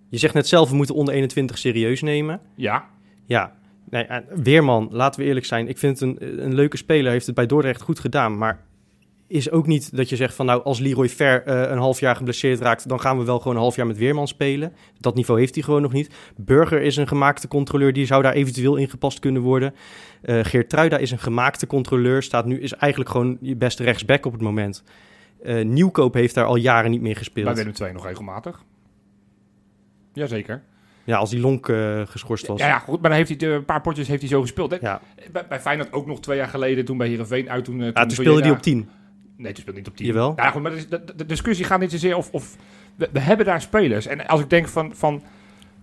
Je zegt net zelf, we moeten onder 21 serieus nemen. Ja, Ja, nee, eh, Weerman, laten we eerlijk zijn. Ik vind het een, een leuke speler, heeft het bij Dordrecht goed gedaan. Maar is ook niet dat je zegt van nou, als Leroy Ver eh, een half jaar geblesseerd raakt, dan gaan we wel gewoon een half jaar met Weerman spelen. Dat niveau heeft hij gewoon nog niet. Burger is een gemaakte controleur, die zou daar eventueel ingepast kunnen worden. Eh Geert Truida is een gemaakte controleur, staat nu, is eigenlijk gewoon je beste rechtsback op het moment. Eh, Nieuwkoop heeft daar al jaren niet meer gespeeld. bij Willem II nog regelmatig. Jazeker. Ja, als die Lonk geschorst was. Ja, ja, goed, maar dan heeft hij een paar potjes heeft hij zo gespeeld. Ja. Bij, bij Feyenoord ook nog twee jaar geleden, toen bij Heerenveen uit. Toen, eh, Ja, toen toen speelde hij op 10. Nee, speelde hij niet op 10. Jawel. Ja, goed, maar de discussie gaat niet zozeer of... of we, we hebben daar spelers. En als ik denk van, van...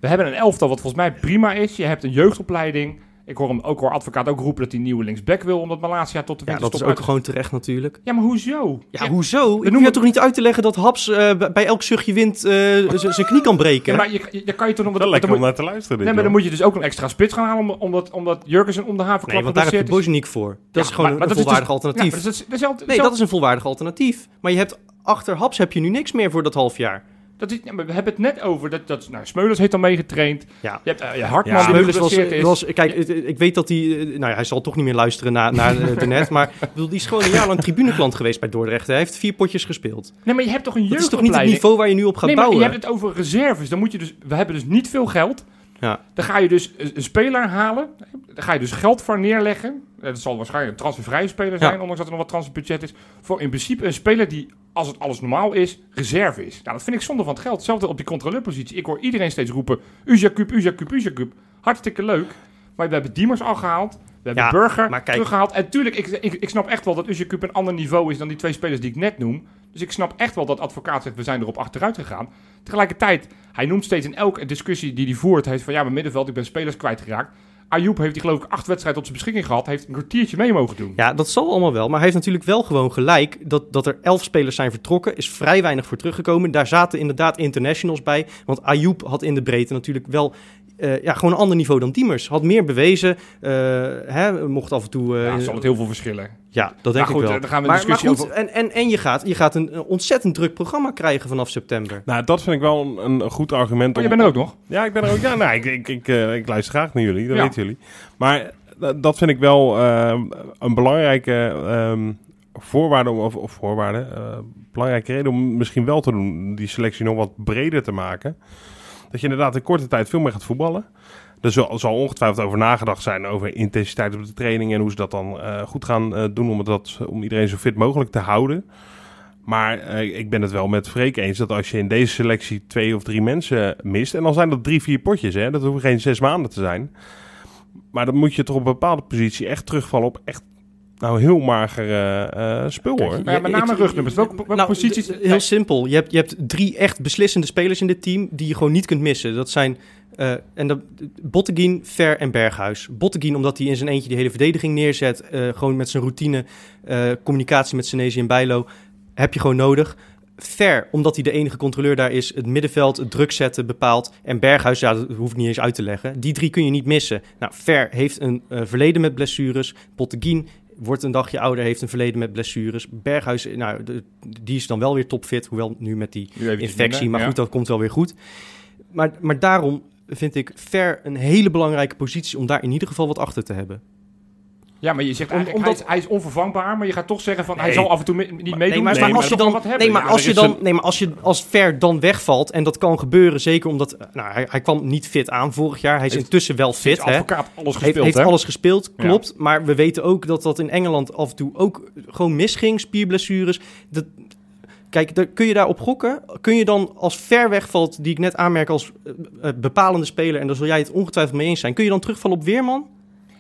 We hebben een elftal wat volgens mij prima is. Je hebt een jeugdopleiding. Ik hoor hem ook hoor advocaat ook roepen dat hij nieuwe linksback wil... omdat Malasia tot de Ja, dat is ook uit- gewoon terecht natuurlijk. Ja, maar hoezo? Ja, hoezo? Ik je toch niet uit te leggen dat Haps eh, bij elk zuchtje wind eh, zijn knie kan breken? Ja, maar je, je, dan kan je toch nog... Wel wat- lekker om moet- naar te luisteren. Nee, maar dan moet je dus ook een extra spits gaan halen... om- omdat, omdat Jurgensen om de havenklap nee, want daar heb je voor. Dat is gewoon maar- maar een is volwaardig dus- alternatief. Ja, maar dat is, dat is, dat is, nee, dat is een volwaardig alternatief. Maar je hebt achter Haps heb je nu niks meer voor dat half jaar. Dat is, we hebben het net over. Dat, dat, nou, Smeulers heeft dan meegetraind. Ja. Je hebt uh, Hartman Ja. die Smeulens was, is. was... Kijk, ik weet dat hij... eh, Nou ja, hij zal toch niet meer luisteren naar, naar eh, de net. Maar bedoel, die is gewoon een jaar lang tribuneklant geweest bij Dordrecht. Hij heeft vier potjes gespeeld. Nee, maar je hebt toch een Dat is toch niet het jeugdopleiding? niveau waar je nu op gaat nee, maar bouwen? je hebt het over reserves. Dan moet je dus, we hebben dus niet veel geld. Ja. Dan ga je dus een speler halen. Dan ga je dus geld voor neerleggen. Eh, Dat zal waarschijnlijk een transfervrije speler zijn, Ja. ondanks dat er nog wat transferbudget is. Voor in principe een speler die, als het alles normaal is, reserve is. Nou, dat vind ik zonde van het geld. Hetzelfde op die controleurpositie. Ik hoor iedereen steeds roepen, Ujacup, Ujacup, Ujacup. Hartstikke leuk. Maar we hebben Diemers al gehaald. We hebben Ja, Burger teruggehaald. En tuurlijk, ik, ik, ik snap echt wel dat Ujacup een ander niveau is dan die twee spelers die ik net noem. Dus ik snap echt wel dat advocaat zegt, we zijn erop achteruit gegaan. Tegelijkertijd, hij noemt steeds in elke discussie die hij voert, hij heeft van ja, mijn middenveld, ik ben spelers kwijtgeraakt. Ayoub heeft die geloof ik acht wedstrijden tot zijn beschikking gehad, heeft een kwartiertje mee mogen doen. Ja, dat zal allemaal wel. Maar hij heeft natuurlijk wel gewoon gelijk dat, dat er elf spelers zijn vertrokken. Is vrij weinig voor teruggekomen. Daar zaten inderdaad internationals bij. Want Ayoub had in de breedte natuurlijk wel eh, ja, gewoon een ander niveau dan Diemers. Had meer bewezen. eh, hè, mocht af en toe... eh, Ja, zal het heel veel verschillen. ja, dat denk Maar goed, ik wel. dan gaan we een maar, maar discussie goed, over- en, en, en je gaat, je gaat een, ontzettend druk programma krijgen vanaf september. Nou, dat vind ik wel een, een goed argument. Maar om- je bent er ook nog. Ja, ik ben er ook. Ja, nou, ik, ik, ik, ik luister graag naar jullie, dat Ja. weten jullie. Maar dat vind ik wel eh, een belangrijke ehm, voorwaarde, om- of, of voorwaarde, belangrijke reden om misschien wel te doen, die selectie nog wat breder te maken. Dat je inderdaad in korte tijd veel meer gaat voetballen. Er zal, ongetwijfeld over nagedacht zijn over intensiteit op de training en hoe ze dat dan eh, goed gaan eh, doen om, dat, om iedereen zo fit mogelijk te houden. Maar eh, ik ben het wel met Freek eens dat als je in deze selectie twee of drie mensen mist, en dan zijn dat drie, vier potjes, hè, dat hoeven geen zes maanden te zijn. Maar dan moet je toch op een bepaalde positie echt terugvallen op echt nou heel mager eh, eh, spul hoor. Maar ja, met name ik- rugnummers. Welke, welke Nou, posities? Heel simpel. Je hebt, je hebt drie echt beslissende spelers in dit team die je gewoon niet kunt missen. Dat zijn eh en dat, Botteguin, Ver en Berghuis. Botteguin omdat hij in zijn eentje die hele verdediging neerzet. eh, gewoon met zijn routine, eh, communicatie met Senesi en Bijlo. Heb je gewoon nodig. Ver, omdat hij de enige controleur daar is, het middenveld, het druk zetten bepaalt. En Berghuis, ja, dat hoef ik niet eens uit te leggen. Die drie kun je niet missen. Nou, Ver heeft een eh, verleden met blessures. Botteguin wordt een dagje ouder, heeft een verleden met blessures. Berghuis, nou, de- die is dan wel weer topfit, hoewel nu met die Nu infectie. minder, Maar ja. goed, dat komt wel weer goed. Maar, maar daarom vind ik Ver een hele belangrijke positie om daar in ieder geval wat achter te hebben. Ja, maar je zegt Om- omdat- hij, is, hij is onvervangbaar, maar je gaat toch zeggen van hij Nee. zal af en toe me- niet meedoen. nee, maar, dus maar je als je dan, wat hebben. nee, maar als je dan, nee, maar als je als Ver dan wegvalt en dat kan gebeuren, zeker omdat, nou, hij, hij kwam niet fit aan vorig jaar. Hij is Heeft- intussen wel fit, hè? advocaat alles Heeft, gespeeld, heeft hè? alles gespeeld, Ja. klopt. Maar we weten ook dat dat in Engeland af en toe ook gewoon misging, spierblessures. Dat, kijk, daar, kun je daarop gokken? Kun je dan als ver wegvalt, die ik net aanmerk als eh, eh, bepalende speler, en daar zul jij het ongetwijfeld mee eens zijn, kun je dan terugvallen op Weerman?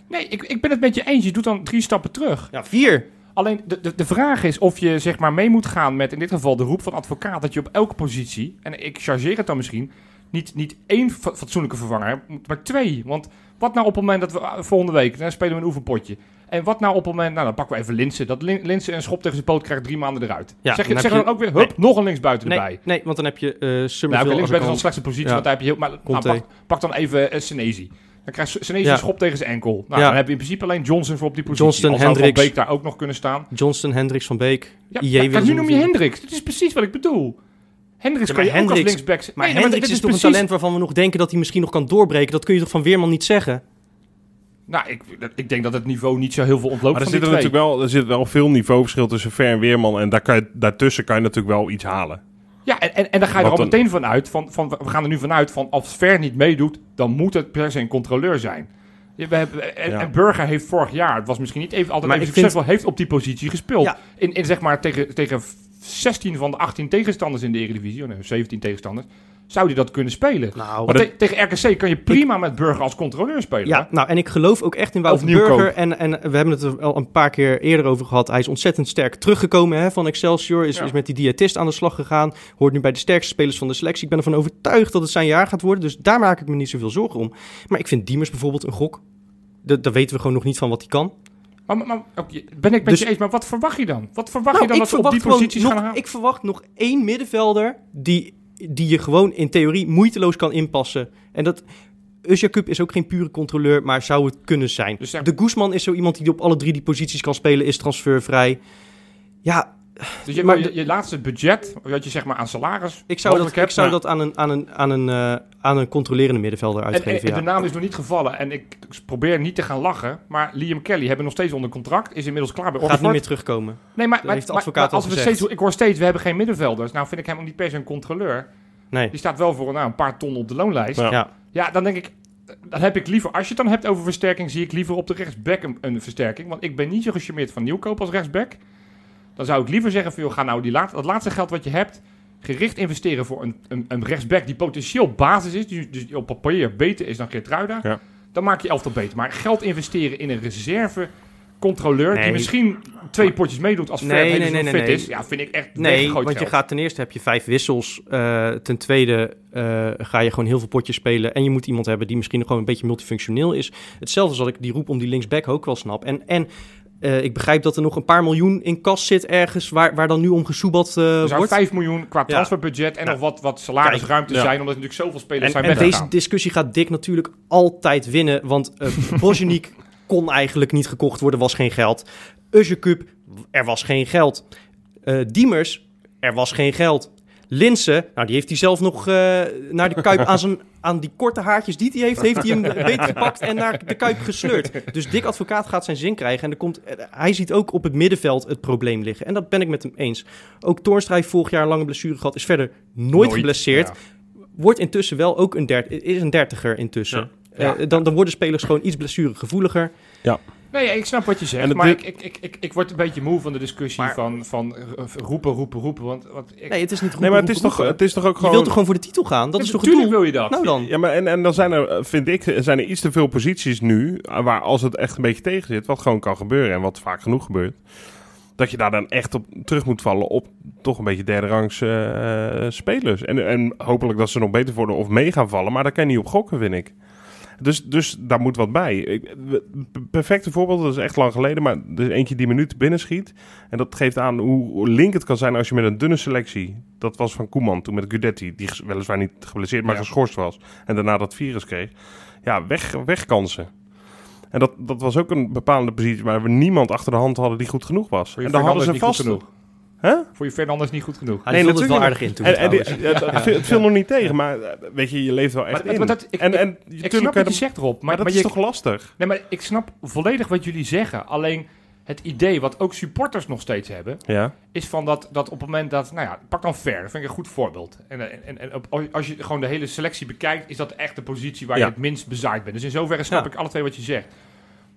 Nee, ik, ik ben het met je eens. Je doet dan drie stappen terug. Ja, vier. Alleen de, de, de vraag is of je zeg maar mee moet gaan met in dit geval de roep van advocaat dat je op elke positie, en ik chargeer het dan misschien, niet, niet één fa- fatsoenlijke vervanger hebt, maar twee. Want wat nou op het moment dat we ah, volgende week, dan spelen we een oefenpotje. En wat nou op het moment, nou dan pakken we even Linsen. Dat Lin- Linsen een schop tegen zijn poot krijgt drie maanden eruit. Ja, zeg je, dan zeg je dan ook weer, hup, nog een linksbuiten Nee, erbij. nee, want dan heb je eh Nou, Summerville als linksbuiten is een een slechtste positie, Ja. want daar heb je heel... Maar, nou, pak, pak dan even uh, Senezi. Dan krijgt Senezi Ja. een schop tegen zijn enkel. Nou, Ja. dan heb je in principe alleen Johnson voor op die positie. Johnston, Van. Beek daar ook nog kunnen staan. Johnston, Hendricks van Beek. Ja, IJ maar- nu ze noem je Hendricks. Dat is precies wat ik bedoel. Hendricks Ja, kan je maar ook als linksback... Maar Nee, Hendricks dit is toch precies- een talent waarvan we nog denken dat hij misschien nog kan doorbreken. Dat kun je toch van Weerman niet zeggen? Nou, ik, ik denk dat het niveau niet zo heel veel ontloopt Maar er zit, er twee. natuurlijk wel, er zit wel veel niveauverschil tussen Ver en Weerman. En daar kan je, daartussen kan je natuurlijk wel iets halen. Ja, en, en, en dan ga je er al meteen vanuit, van, van, we gaan er nu vanuit van als Ver niet meedoet, dan moet het per se een controleur zijn. We hebben, en, Ja. en Burger heeft vorig jaar, het was misschien niet even, altijd Maar even vind- succesvol, heeft op die positie gespeeld. Ja. In, in zeg maar tegen, tegen 16 van de 18 tegenstanders in de Eredivisie, oh nee, 17 tegenstanders, zou hij dat kunnen spelen. Nou, Want te- tegen RKC kan je prima met Burger als controleur spelen. Ja, nou, en ik geloof ook echt in Wouter. Burger. En, en we hebben het er al een paar keer eerder over gehad. Hij is ontzettend sterk teruggekomen hè, van Excelsior. Is, Ja. is met die diëtist aan de slag gegaan. Hoort nu bij de sterkste spelers van de selectie. Ik ben ervan overtuigd dat het zijn jaar gaat worden. Dus daar maak ik me niet zoveel zorgen om. Maar ik vind Diemers bijvoorbeeld een gok. Dat, daar weten we gewoon nog niet van wat hij kan. Maar, maar, ben ik met Dus- je eens, maar wat verwacht je dan? Wat verwacht Nou, je dan dat we op die posities gaan nog, halen? Ik verwacht nog één middenvelder die, die je gewoon in theorie moeiteloos kan inpassen. En dat... Usjakup is ook geen pure controleur, maar zou het kunnen zijn. Dus De Guzman is zo iemand die op alle drie die posities kan spelen, is transfervrij. Ja, Dus je, Maar je, laatste budget, wat je zeg maar aan salaris Ik zou, dat, ik zou maar- dat aan een, aan een, aan een, eh, aan een controlerende middenvelder En, en, uitgeven. en de ja. naam is nog niet gevallen en ik probeer niet te gaan lachen, maar Liam Kelly hebben nog steeds onder contract, is inmiddels klaar bij Gaat Oxford. niet meer terugkomen. Nee, maar, Dat maar, heeft de maar- advocaat maar als al we gezegd. steeds, ik hoor steeds, we hebben geen middenvelders. Nou vind ik hem ook niet per se een controleur. Nee. Die staat wel voor nou, een paar ton op de loonlijst. Ja. Ja. Ja. dan denk ik, dan heb ik liever, als je het dan hebt over versterking, zie ik liever op de rechtsback een, een versterking. Want ik ben niet zo gecharmeerd van Nieuwkoop als rechtsback. Dan zou ik liever zeggen van, joh, ga nou die laat, dat laatste geld wat je hebt, gericht investeren voor een, een, een rechtsback die potentieel basis is, die dus op papier beter is dan Geertruida. Ja. Dan maak je elftal beter. Maar geld investeren in een reserve controleur die misschien twee potjes meedoet als Ver Nee, fit nee. is. Ja, vind ik echt Nee, want je gaat ten eerste heb je vijf wissels. Eh, ten tweede eh, ga je gewoon heel veel potjes spelen. En je moet iemand hebben die misschien gewoon een beetje multifunctioneel is. Hetzelfde als dat ik die roep om die linksback ook wel snap. En, en eh, ik begrijp dat er nog een paar miljoen in kas zit ergens... waar, waar dan nu om gesoebeld eh, Er zou wordt. 5 miljoen qua Ja. transferbudget en Ja. nog wat, wat salarisruimte ja. zijn, omdat er natuurlijk zoveel spelers En, zijn en deze discussie gaat Dick natuurlijk altijd winnen. Want uh, Bozjenik kon eigenlijk niet gekocht worden, was geen geld. Cup, er was geen geld. Eh, Diemers, er was geen geld. Linsen, nou die heeft hij zelf nog eh, naar de Kuip aan, zijn, aan die korte haartjes die hij heeft, heeft hij hem beter gepakt en naar de Kuip gesleurd. Dus Dick Advocaat gaat zijn zin krijgen en er komt, eh, hij ziet ook op het middenveld het probleem liggen. En dat ben ik met hem eens. Ook Toornstra heeft vorig jaar een lange blessure gehad, is verder nooit, geblesseerd. Ja. Wordt intussen wel ook een, dert, is een dertiger intussen. Ja. Eh, dan, dan worden spelers gewoon iets blessuregevoeliger. Nee, ik snap wat je zegt, maar ik, ik, ik, ik, ik word een beetje moe van de discussie Maar- van, van eh, roepen, roepen, roepen. Want, want ik, Nee, het is niet goed. Nee, maar het is, toch, het is toch ook Je gewoon... wilt toch gewoon voor de titel gaan? Dat is toch het Natuurlijk doel? wil je dat. Nou dan. Ja, maar en, en dan zijn er, eh, vind ik, zijn er iets te veel posities nu... eh, waar als het echt een beetje tegen zit, wat gewoon kan gebeuren... en wat vaak genoeg gebeurt... dat je daar dan echt op terug moet vallen op toch een beetje derde rangs eh, eh, spelers. En, en hopelijk dat ze nog beter worden of mee gaan vallen... maar daar kan je niet op gokken, vind ik. Dus, dus daar moet wat bij. Ik, perfecte voorbeeld, dat is echt lang geleden... maar er is eentje die minuut binnenschiet... en dat geeft aan hoe link het kan zijn als je met een dunne selectie... dat was van Koeman toen met Gudetti... die weliswaar niet geblesseerd, maar Ja. geschorst was... en daarna dat virus kreeg. Ja, weg, wegkansen. En dat, dat was ook een bepalende positie... waar we niemand achter de hand hadden die goed genoeg was. En dan hadden ze vast... genoeg. Hè? Voor je Fernandes niet goed genoeg. Hij Nee, het wel aardig in toen. En, en die- trouwens. ja, viel- het viel nog niet tegen, maar eh, weet je, je leeft wel echt Maar- in. maar dat- ik- en, en Ik snap wat je zegt, Rob. Maar, maar dat maar is je, toch lastig? nee, maar ik snap volledig wat jullie zeggen. Alleen het idee wat ook supporters nog steeds hebben... Ja. is van dat, dat op het moment dat... Nou ja, pak dan Ver. Dat vind ik een goed voorbeeld. En, en, en, en op- als je gewoon de hele selectie bekijkt... is dat echt de positie waar Ja. je het minst bezaaid bent. Dus in zoverre snap Ja. ik alle twee wat je zegt.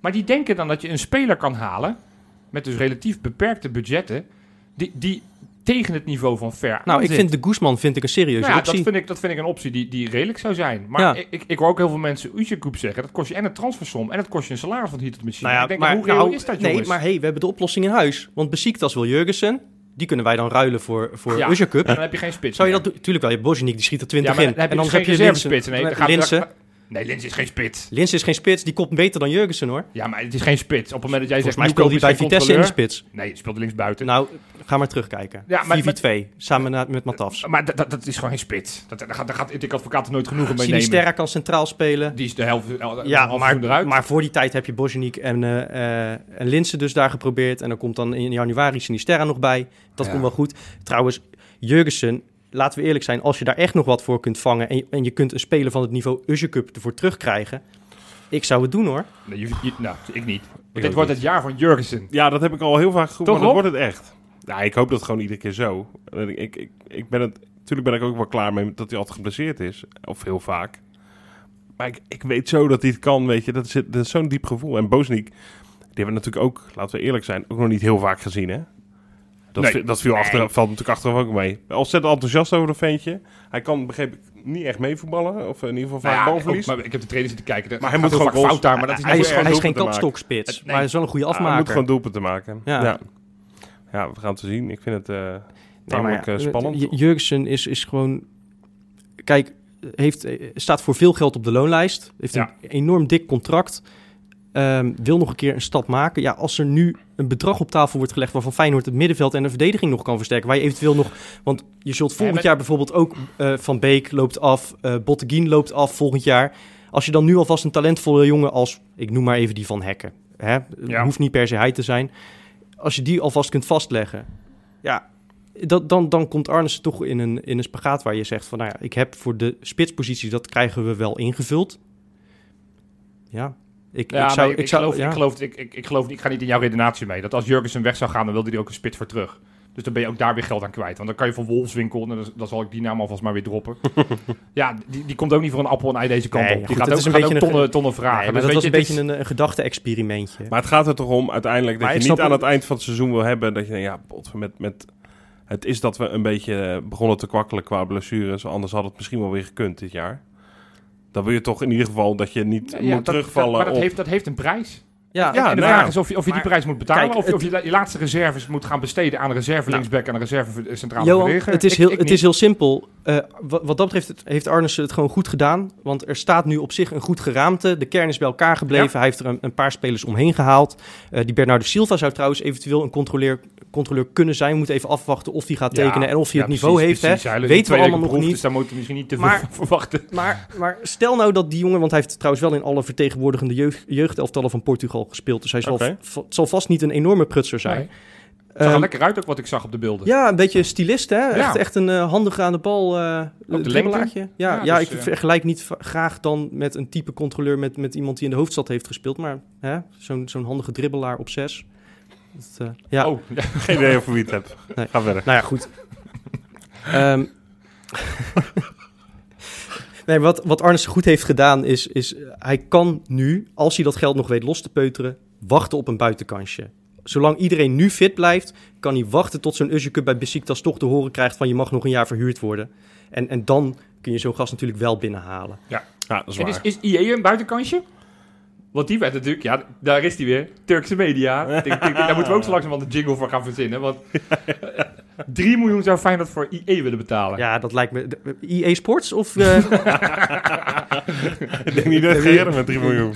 Maar die denken dan dat je een speler kan halen... met dus relatief beperkte budgetten... die, die tegen het niveau van Ver Nou, ik vind de Guzman vind ik een serieuze Nou ja, optie. dat vind, ik, dat vind ik een optie die, die redelijk zou zijn. Maar Ja. ik, ik, ik hoor ook heel veel mensen Ujekoep zeggen. Dat kost je en een transfersom en dat kost je een salaris van hier tot machine. Nou ja, ik denk, maar, hoe nou, is dat, nee, jongens? maar hey, we hebben de oplossing in huis. Want Besiktas wil Jurgensen. Die kunnen wij dan ruilen voor, voor Ja. Usher Cup. dan heb je geen spits Zou je dat doen? Tuurlijk wel. Je hebt Bozjenik, die schiet er 20 Ja, maar in. dan heb je en dus dan geen heb je Linsen. Nee, dan gaat- Linsen. dan- nee, Lins is geen spits. Linsen is geen spits. Die komt beter dan Jurgensen hoor. Ja, maar het is geen spits. Op het moment dat jij Volgens zegt... mij Nieuwkoop speelde hij bij Vitesse in de spits. Nee, speelde links buiten. Nou, ga maar terugkijken. Ja, maar- 4v2. Samen na- met Matafs. maar dat, dat, dat is gewoon geen spits. Dat, daar gaat, daar gaat ik advocaat er nooit genoegen mee nemen. Sinisterra kan centraal spelen. Die is de helft, de Ja, maar, eruit. maar voor die tijd heb je Bozjenik en, eh eh, en Linsen dus daar geprobeerd. En dan komt dan in januari Sinisterra nog bij. Dat Ja. komt wel goed. Trouwens, Jurgensen, laten we eerlijk zijn. Als je daar echt nog wat voor kunt vangen... en je, en je kunt een speler van het niveau Usher Cup ervoor terugkrijgen... Ik zou het doen hoor. Nee, je- je- nou, ik niet. Want ook dit wordt niet. het jaar van Jurgensen. Ja, dat heb ik al heel vaak geroepen, maar dat wordt het echt. Ja, ik hoop dat gewoon iedere keer zo. Ik, ik, ik, ik ben het, natuurlijk ben ik ook wel klaar mee dat hij altijd geblesseerd is. Of heel vaak. Maar ik, ik weet zo dat hij het kan, weet je. Dat is, dat is zo'n diep gevoel. En Boznik, die hebben we natuurlijk ook, laten we eerlijk zijn, ook nog niet heel vaak gezien, hè? Dat, Nee. dat viel achter, valt natuurlijk achteraf ook mee. Ontzettend enthousiast over een ventje. Hij kan, begreep ik, niet echt meevoetballen. Of in ieder geval vaak Nou ja, balverlies. ook- maar ik heb de trainer zitten kijken. Maar hij moet gewoon goals- fout daar, maar dat is hij is, hij is geen kapstokspits. Nee. Maar hij is wel een goede Ja, hij moet afmaker. gewoon doelpunten maken. Ja. Ja. ja. we gaan het zien. Ik vind het eh Nee, ja, eh, spannend. Jurgensen is, is gewoon... Kijk, heeft, eh, staat voor veel geld op de loonlijst. Heeft Ja. een enorm dik contract. Ehm, wil nog een keer een stap maken. Ja, als er nu een bedrag op tafel wordt gelegd... waarvan Feyenoord het middenveld en de verdediging nog kan versterken... waar je eventueel nog... Want je zult volgend maar- jaar bijvoorbeeld ook... eh, Van Beek loopt af, eh Botteguin loopt af volgend jaar. Als je dan nu alvast een talentvolle jongen als... ik noem maar even die van Hekken. Hè? Ja. Hoeft niet per se hij te zijn. Als je die alvast kunt vastleggen... ja, dat, dan, dan komt Arnes toch in een, in een spagaat waar je zegt van... nou ja, ik heb voor de spitspositie, dat krijgen we wel ingevuld. Ja, ik, Ja, ik zou... maar ik, zou geloof, ja. ik, geloof, ik, ik, ik geloof, ik ga niet in jouw redenatie mee. Dat als Jurgensen weg zou gaan, dan wilde hij er ook een spits voor terug. Dus dan ben je ook daar weer geld aan kwijt. Want dan kan je van Wolfswinkel, en dan, dan zal ik die naam alvast maar weer droppen. ja, die, die komt ook niet voor een appel en ei deze kant Nee, op. Die goed, gaat het ook, is een gaat beetje ook een tonnen, ge- tonnen vragen. Nee, maar Dus dat was een je, beetje een, een gedachte-experimentje. Maar het gaat er toch om uiteindelijk dat je niet aan het- eind van het seizoen wil hebben dat je denkt, ja, bot, met, met het is dat we een beetje begonnen te kwakkelen qua blessures, anders had het misschien wel weer gekund dit jaar. Dan wil je toch in ieder geval dat je niet Ja, moet dat- terugvallen dat, maar dat op... heeft, dat heeft een prijs. Ja, Ja, en de nou vraag ja. is of je, of je die prijs moet betalen. Kijk, of je, het- of je je laatste reserves moet gaan besteden aan een reserve linksback en een reserve centrale Johan, het is, Ik- heel, ik het niet. is heel simpel. Eh, wat, wat dat betreft het- heeft Arnissen het gewoon goed gedaan. Want er staat nu op zich een goed geraamte. De kern is bij elkaar gebleven. Hij heeft er een, een paar spelers omheen gehaald. Eh, die Bernardo Silva zou trouwens eventueel een controleur, controleur kunnen zijn. We moeten even afwachten of hij gaat Ja, tekenen en of hij ja, het niveau precies, heeft. precies. hè. Weten we allemaal nog niet. Dus daar moeten we misschien niet te Maar- veel verwachten. Maar, maar stel nou dat die jongen, want hij heeft trouwens wel in alle vertegenwoordigende jeugd, jeugdelftallen van Portugal gespeeld. Dus hij zal, Oké. v- het zal vast niet een enorme prutser zijn. Nee. Het zag er Ehm, lekker uit ook wat ik zag op de beelden. Ja, een beetje stylist, hè? Ja. Echt, echt een eh, handige aan de bal uh, de. Ja, Ja, ja, dus, ik eh, vergelijk niet graag dan met een type controleur met, met iemand die in de hoofdstad heeft gespeeld. Maar hè, zo'n zo'n handige dribbelaar op zes. Dat, ja, Oh, ja. Geen idee over wie het hebt. Nee. Ga verder. nou ja, goed. Ehm, nee, wat, wat Arnes goed heeft gedaan is, is... Hij kan nu, als hij dat geld nog weet los te peuteren... wachten op een buitenkansje. Zolang iedereen nu fit blijft... kan hij wachten tot zo'n Cup bij Besiktas toch te horen krijgt... van je mag nog een jaar verhuurd worden. En, en dan kun je zo'n gast natuurlijk wel binnenhalen. Ja, dat is En waar. is, is IE een buitenkansje? Want die werd natuurlijk, ja, daar is die weer. Turkse media. Ik denk- daar moeten we ook zo langzamerhand een jingle voor gaan verzinnen. Want 3 miljoen zou Feyenoord voor IE willen betalen. Ja, dat lijkt me... de- EA Sports of... eh, Ik denk niet dat Geren met 3 miljoen.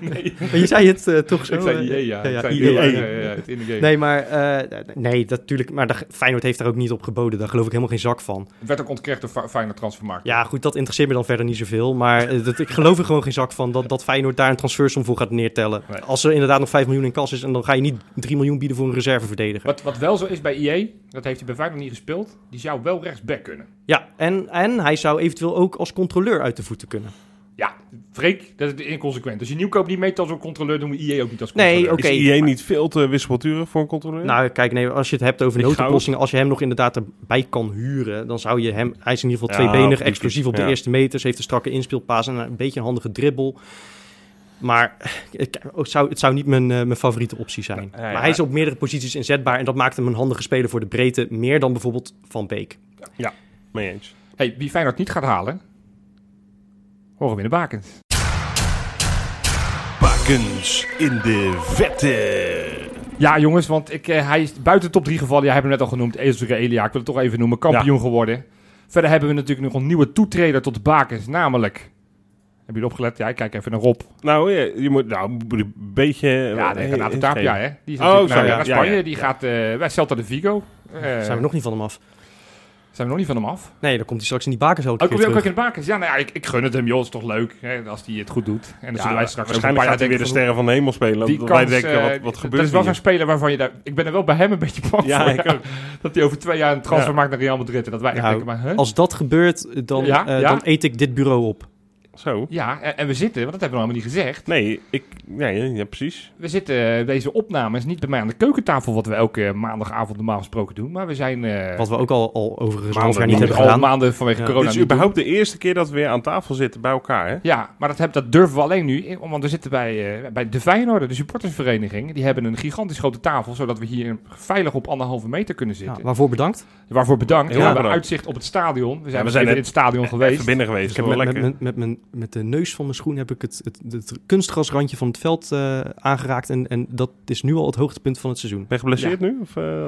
nee, je zei het eh, toch zo... ik zei eh, IE, ja. ja, Ik ja, zei IE. IE, ja, in de game. Nee, maar eh, nee, dat natuurlijk. Maar de, Feyenoord heeft daar ook niet op geboden. Daar geloof ik helemaal geen zak van. Het werd ook ontkrekt door Fe- Feyenoord Transfermarkt. Ja, goed, dat interesseert me dan verder niet zoveel. Maar dat, ik geloof er gewoon geen zak van dat, dat Feyenoord daar een transfersom voor gaat neertellen. Nee. Als er inderdaad nog 5 miljoen in kas is en dan ga je niet 3 miljoen bieden voor een reserveverdediger. Wat, wat wel zo is bij IE, dat heeft hij bij Feyenoord niet gespeeld. Die zou wel rechtsback kunnen. Ja, en, en hij zou eventueel ook als controleur uit de voeten kunnen. Ja, Freek, dat is inconsequent. Als je nieuwkoop niet meet als een controleur, doen we IE ook niet als controleur. Nee, oké. Is IE niet veel te wispelturig voor een controleur? Nou, kijk, nee, als je het hebt over Die noodoplossingen, als je hem nog inderdaad erbij kan huren, dan zou je hem, hij is in ieder geval Ja, tweebenig, explosief op de ja. eerste meters, heeft een strakke inspeelpaas en een beetje een handige dribbel. Maar ik, het, zou, het zou niet mijn, eh, mijn favoriete optie zijn. Ja, ja. Maar hij is op meerdere posities inzetbaar en dat maakt hem een handige speler voor de breedte, meer dan bijvoorbeeld Van Beek. Mee eens. Hey, wie Feyenoord niet gaat halen, horen we in de bakens. Bakens in de vette. Ja, jongens, want ik, eh, hij is buiten de top 3 gevallen. Jij hebt hem net al genoemd, Ezra Elia. Ik wil het toch even noemen. Kampioen geworden. Verder hebben we natuurlijk nog een nieuwe toetreder tot de bakens. Namelijk, heb je opgelet? Ja, ik kijk even naar Rob. Nou, je, je moet nou, een beetje... Ja, nee, Renato Tapia, hè. Die is Oh, naar, ja, naar ja, Spanje. ja. Die gaat eh, bij Celta de Vigo. Eh, Zijn we nog niet van hem af? zijn we nog niet van hem af? Nee, dan komt hij straks in die bakens elke Oh, keer kom je ook in de bakens? Ja, nou ja, ik, ik gun het hem, joh. is toch leuk hè, als hij het goed doet. En dan Ja, zullen wij straks een waarschijnlijk paar gaat hij weer de sterren van de hemel spelen. Die kans, wij denken, eh, wat, wat gebeurt Dat is wel zo'n speler waarvan je daar... Ik ben er wel bij hem een beetje bang Ja, voor. ik ook. Dat hij over twee jaar een transfer Ja. maakt naar Real Madrid. En dat wij Nou, denken, maar... Huh? Als dat gebeurt, dan, Ja, eh, ja. dan eet ik dit bureau op. Zo. Ja, en, en we zitten, want dat hebben we nog helemaal niet gezegd. Nee, ik... Nee, ja, precies. We zitten, eh, deze opname is niet bij mij aan de keukentafel, wat we elke maandagavond normaal gesproken doen. Maar we zijn eh, Wat we ook al, al overigens Maanden jaar niet hebben al gedaan. maanden vanwege Ja. corona Dit is doen. überhaupt de eerste keer dat we weer aan tafel zitten bij elkaar, hè? Ja, maar dat, heb, dat durven we alleen nu, want we zitten bij, eh, bij de Feyenoord, de supportersvereniging. Die hebben een gigantisch grote tafel, zodat we hier veilig op anderhalve meter kunnen Ja, zitten. waarvoor bedankt. Waarvoor bedankt. Heel we hebben bedankt. uitzicht op het stadion. We zijn, we we zijn in net het stadion geweest. Even binnen geweest. Ik Dat heb met, lekker. met, met, met, met de neus van mijn schoen heb ik het, het, het kunstgrasrandje van het veld eh, aangeraakt. En, en dat is nu al het hoogtepunt van het seizoen. Ben je geblesseerd nu? Of, eh,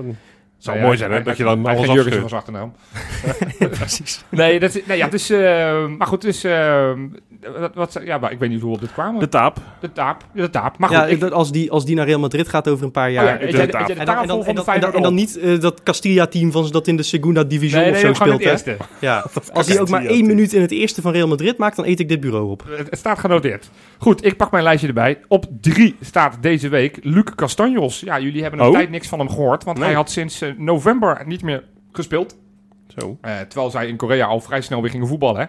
zou Nou ja, mooi zijn, hè, dat je dan alles afscheurt. van zijn achternaam. Precies. Nee, dat is, nee ja, dus, eh, maar goed, dus, eh, wat, wat, ja, maar ik weet niet hoe we op dit kwamen. De taap. De taap, de taap. Maar goed, ja, ik, dat als, die, als die naar Real Madrid gaat over een paar oh jaar. ja, de taap. en, dan, en, tafel dan, van en, de dan, en, dan, Feyenoord en dan op? niet eh, dat Castilla-team van dat in de Segunda Division Nee, of nee, zo speelt. het hè? eerste. Ja. Als hij ook maar één minuut in het eerste van Real Madrid maakt, dan eet ik dit bureau op. Het het staat genoteerd. Goed, ik pak mijn lijstje erbij. Op drie staat deze week Luc Castanjos. Ja, jullie hebben een Oh. tijd niks van hem gehoord, want hij had sinds november niet meer gespeeld. Zo. Eh, terwijl zij in Korea al vrij snel weer gingen voetballen. hè.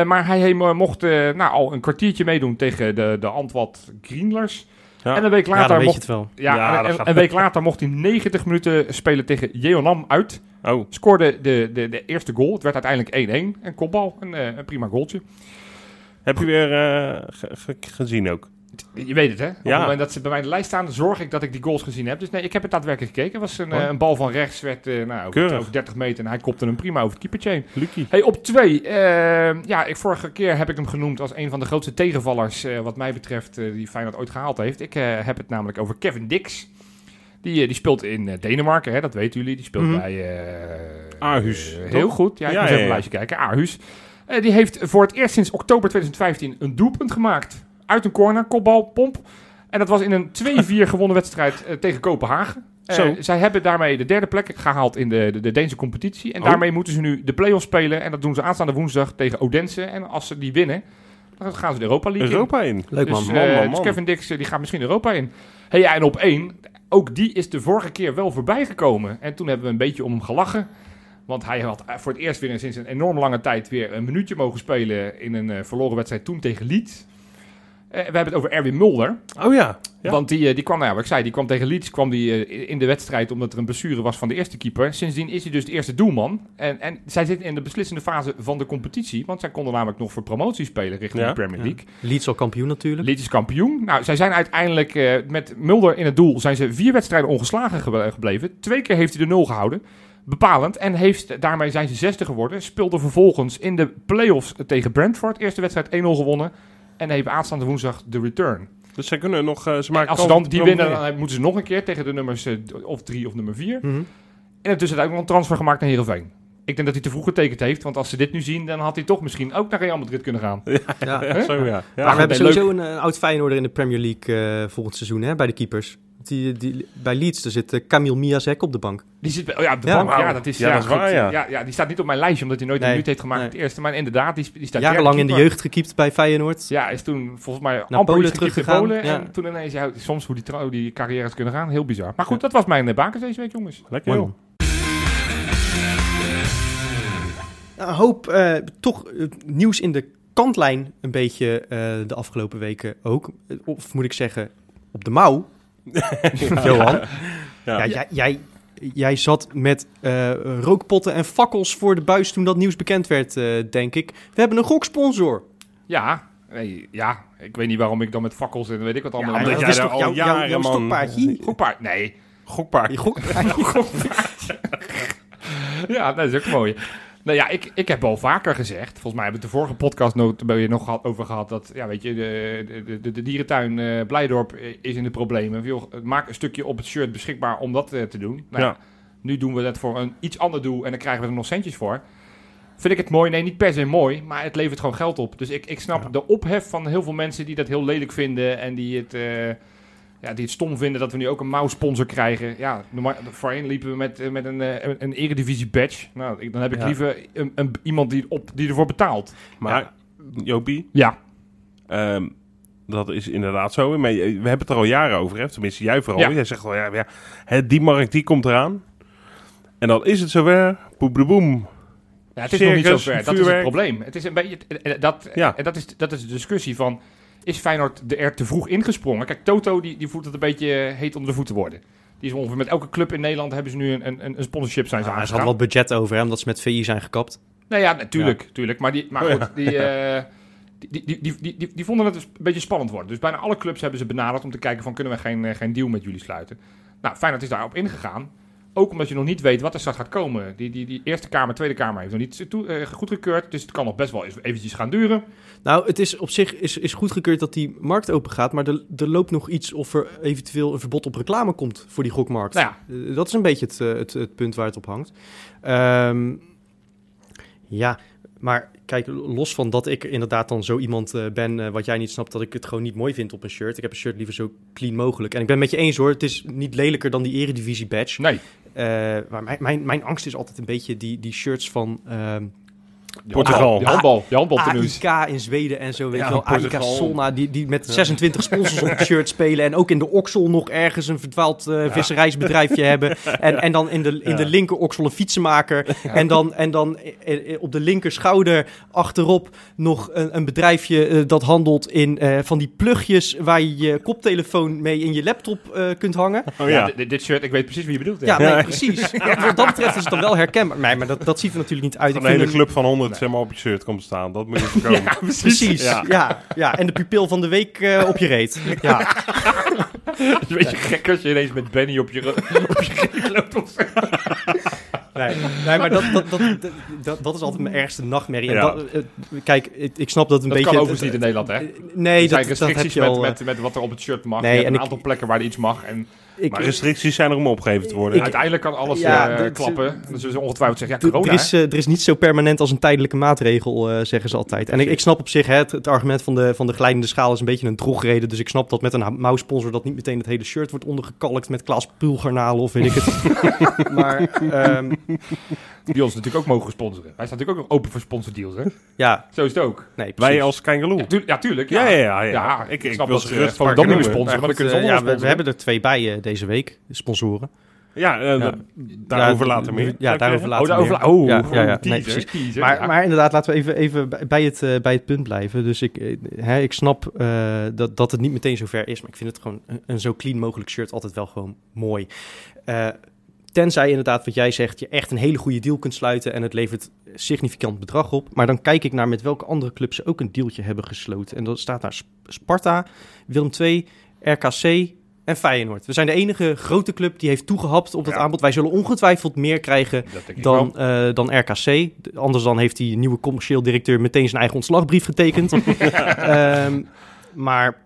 Eh, maar hij he- mocht eh, nou, al een kwartiertje meedoen tegen de, de Antwat Greenlers. Ja. En een week later mocht. Ja, Ja, en- dat en- gaat- een week later mocht hij 90 minuten spelen tegen Jeonnam uit. Oh, Scoorde de, de, de eerste goal. Het werd uiteindelijk 1-1. Een kopbal. Een, eh, een prima goaltje. heb je weer eh, ge- ge- gezien ook? Je weet het, hè? Op Ja. het moment dat ze bij mij in de lijst staan, zorg ik dat ik die goals gezien heb. Dus nee, ik heb het daadwerkelijk gekeken. Het was een, Oh. eh, een bal van rechts, werd eh, nou, over, Keurig. over 30 meter. En hij kopte hem prima over het keepertje heen. Lucky. Hey, op twee. eh, ja, ik, vorige keer heb ik hem genoemd als een van de grootste tegenvallers, eh, wat mij betreft, die Feyenoord ooit gehaald heeft. Ik heb het namelijk over Kevin Dix. Die, die speelt in Denemarken, hè, dat weten jullie. Die speelt Mhm. bij... Aarhus, heel goed. Ja, ik Ja, moet ja, even een lijstje kijken. Aarhus. Die heeft voor het eerst sinds oktober 2015 een doelpunt gemaakt. Uit een corner, kopbal, pomp. En dat was in een 2-4 gewonnen wedstrijd eh, tegen Kopenhagen. Eh, zij hebben daarmee de derde plek gehaald in de, de, de Deense competitie. En Oh. daarmee moeten ze nu de play-offs spelen. En dat doen ze aanstaande woensdag tegen Odense. En als ze die winnen, dan gaan ze de Europa League in. Europa in. Leuk man. Dus, man, eh, man, dus. Kevin Dix die gaat misschien Europa in. Hey, ja, en op één, ook die is de vorige keer wel voorbij gekomen. En toen hebben we een beetje om hem gelachen. Want hij had voor het eerst weer in- sinds een enorm lange tijd weer een minuutje mogen spelen in een eh, verloren wedstrijd toen tegen Leeds. Eh, we hebben het over Erwin Mulder. Oh ja. Ja. Want die, eh, die kwam, nou ja, wat ik zei, die kwam tegen Leeds kwam die, eh, in de wedstrijd omdat er een blessure was van de eerste keeper. Sindsdien is hij dus de eerste doelman. En, en zij zitten in de beslissende fase van de competitie. Want zij konden namelijk nog voor promotie spelen richting Ja. de Premier League. Leeds al kampioen natuurlijk. Leeds is kampioen. Nou, zij zijn uiteindelijk met Mulder in het doel zijn ze vier wedstrijden ongeslagen ge- gebleven. Twee keer heeft hij de nul gehouden. Bepalend. En heeft, daarmee zijn ze zesde geworden. Speelde vervolgens in de play-offs tegen Brentford. Eerste wedstrijd 1-0 gewonnen. En heeft aanstaande woensdag de return. Dus zij kunnen nog... eh, ze En maken als ze dan die winnen, promoveren. dan moeten ze nog een keer tegen de nummers eh, of drie of nummer vier. Mhm. En intussen ook nog een transfer gemaakt naar Heerenveen. Ik denk dat hij te vroeg getekend heeft. Want als ze dit nu zien, dan had hij toch misschien ook naar Real Madrid kunnen gaan. Ja. Ja, zo ja. ja. maar we hebben sowieso een, een oud Feyenoorder in de Premier League eh, volgend seizoen hè, bij de keepers. Die, die, bij Leeds daar zit eh, Camille Miazek op de bank. Die zit bij, oh ja, op de Ja. bank. Ja, dat is, Ja, dat is goed. waar, ja. ja. Ja, die staat niet op mijn lijstje, omdat hij nooit Nee, een minuut heeft gemaakt nee. het eerste. Maar inderdaad, die, die staat Jarenlang in de jeugd gekiept bij Feyenoord. Ja, is toen volgens mij Naar amper Polen teruggegaan, Polen. ja. En toen ineens, ja, soms hoe die, hoe die carrières kunnen gaan. Heel bizar. Maar goed, dat was mijn uh, bakens deze week, jongens. Lekker joh. man. Een hoop eh, toch eh, nieuws in de kantlijn een beetje eh, de afgelopen weken ook. Eh, Of moet ik zeggen, op de mouw. Johan. Ja. Ja, jij, jij, jij zat met eh, rookpotten en fakkels voor de buis toen dat nieuws bekend werd, eh, denk ik. We hebben een goksponsor. Ja, nee, ja, ik weet niet waarom ik dan met fakkels en weet ik wat allemaal... Ja, omdat jij is daar al jaren, jouw man- stokpaardje? Gokpaard, nee. Gokpaard. Ja, dat is ook mooi. Nou ja, ik, ik heb al vaker gezegd, volgens mij hebben we het de vorige podcast nog, nog gehad, over gehad, dat, ja, weet je, de, de, de, dierentuin eh, Blijdorp eh, is in de problemen. Joh, maak een stukje op het shirt beschikbaar om dat eh, te doen. Nou, Ja. Nu doen we dat voor een iets ander doel en dan krijgen we er nog centjes voor. Vind ik het mooi? Nee, niet per se mooi, maar het levert gewoon geld op. Dus ik, ik snap Ja. de ophef van heel veel mensen die dat heel lelijk vinden en die het... ja, die het stom vinden dat we nu ook een mouwsponsor krijgen. Ja, normaal, voorheen liepen we met, eh, met een, eh, een, een eredivisie badge. Nou, ik, dan heb ik Ja. liever een, een, iemand die, op, die ervoor betaalt. Maar, Jopie, Ja, ehm, dat is inderdaad zo. Maar je- we hebben het er al jaren over, hè? tenminste jij vooral. Ja. Jij zegt wel, ja, ja hè, die markt die komt eraan. En dan is het zover, boem. ja het is nog niet Circus, zover. Dat is het probleem. Het is een beetje, eh, eh, dat, Ja. en dat, is, dat is de discussie van... Is Feyenoord er te vroeg ingesprongen? Kijk, Toto die, die voelt het een beetje eh, heet onder de voeten worden. Die is ongeveer met elke club in Nederland hebben ze nu een, een, een sponsorship zijn ze Ja, ze hadden wat budget over, hè, omdat ze met VI zijn gekapt. Nou ja, natuurlijk. tuurlijk. Maar, die, maar Oh, goed, die, eh, die, die, die, die, die, die vonden het een beetje spannend worden. Dus bijna alle clubs hebben ze benaderd om te kijken van... kunnen we geen, eh, geen deal met jullie sluiten? Nou, Feyenoord is daarop ingegaan. Ook omdat je nog niet weet wat er straks gaat komen. Die, die, die eerste kamer, tweede kamer heeft nog niet toe, eh, goedgekeurd. Dus het kan nog best wel eventjes gaan duren. Nou, het is op zich is, is goedgekeurd dat die markt open gaat, maar er, er loopt nog iets of er eventueel een verbod op reclame komt voor die gokmarkt. Nou ja, Eh, dat is een beetje het, eh, het, het punt waar het op hangt. Ehm, ja, maar kijk, los van dat ik inderdaad dan zo iemand eh, ben, eh, wat jij niet snapt, dat ik het gewoon niet mooi vind op een shirt. Ik heb een shirt liever zo clean mogelijk. En ik ben het met je eens hoor, het is niet lelijker dan die eredivisie badge. nee. Eh, maar mijn, mijn, mijn angst is altijd een beetje die, die shirts van ehm Portugal. handbal, Die handbal, die handbal tenues. AIK in Zweden en zo, weet Ja, je wel. AIK Portugal. Solna, die, die met 26 sponsors op het shirt spelen. En ook in de oksel nog ergens een verdwaald eh, visserijsbedrijfje hebben. En, en dan in de, in de linker oksel een fietsenmaker. En dan, en dan eh, eh, op de linker schouder achterop nog een, een bedrijfje eh, dat handelt in eh, van die plugjes... waar je je koptelefoon mee in je laptop eh, kunt hangen. Oh Ja, ja. dit, shirt, ik weet precies wie je bedoelt. Ja, Ja. nee, precies. Wat dat betreft is het dan wel herkenbaar. Nee, maar dat, dat ziet er natuurlijk niet uit. Ik Een hele club van 100 zeg maar, op je shirt komt staan. Dat moet je voorkomen. Ja, precies. Precies, Ja. ja. Ja, en de pupil van de week eh, op je reet. Ja, Het is een beetje gek als je ineens met Benny op je, op je reet loopt. of nee, nee maar dat, dat, dat, dat, dat is altijd mijn ergste nachtmerrie. En Ja. dat, eh, kijk, ik, ik snap dat een Dat beetje... kan overigens niet in Nederland, hè? Nee, dat, dat heb je met, al... eh, met, met wat er op het shirt mag. Nee, je hebt en een ik- aantal plekken waar er iets mag. En ik, Maar restricties zijn er om opgegeven te worden. uiteindelijk kan alles Ja, eh, dat- klappen. Zullen ze ongetwijfeld zeggen, ja, er, corona. er is, eh, er is niet zo permanent als een tijdelijke maatregel, eh, zeggen ze altijd. En ik, ik snap op zich, hè, het, het argument van de, van de glijdende schaal is een beetje een drogreden. Dus ik snap dat met een mouwsponsor dat niet meteen het hele shirt wordt ondergekalkt met Klaas Pulgarnalen of weet ik het. maar ehm, Die ons natuurlijk ook mogen sponsoren. Wij staan natuurlijk ook nog open voor sponsordeals, hè? ja, Zo is het ook. nee, precies. Wij als Kangaloo. Ja, ja tuurlijk. Ja, ja, ja. ja. Ja, ik, ik ik snap wil ze ze gerust van de sponsoren, maar dan kunnen ze Eh, ja, we, we hebben er twee bij eh, deze week, de sponsoren. Ja, eh, Ja. daarover later meer. ja, daarover later. Oh, daarover, meer. oh, Ja, oh, ja, ja. Nee, precies. teaser, Maar, ja. maar inderdaad, laten we even, even bij- het, bij het punt blijven. Dus ik, hè, ik snap eh, dat, dat het niet meteen zover is, maar ik vind het gewoon een, een zo clean mogelijk shirt altijd wel gewoon mooi. Tenzij inderdaad, wat jij zegt, je echt een hele goede deal kunt sluiten en het levert significant bedrag op. Maar dan kijk ik naar met welke andere clubs ze ook een dealtje hebben gesloten. En dat staat daar Sp- Sparta, Willem II, RKC en Feyenoord. We zijn de enige grote club die heeft toegehapt op dat Ja. aanbod. Wij zullen ongetwijfeld meer krijgen dan, eh, dan RKC. Anders dan heeft die nieuwe commercieel directeur meteen zijn eigen ontslagbrief getekend. Ehm, maar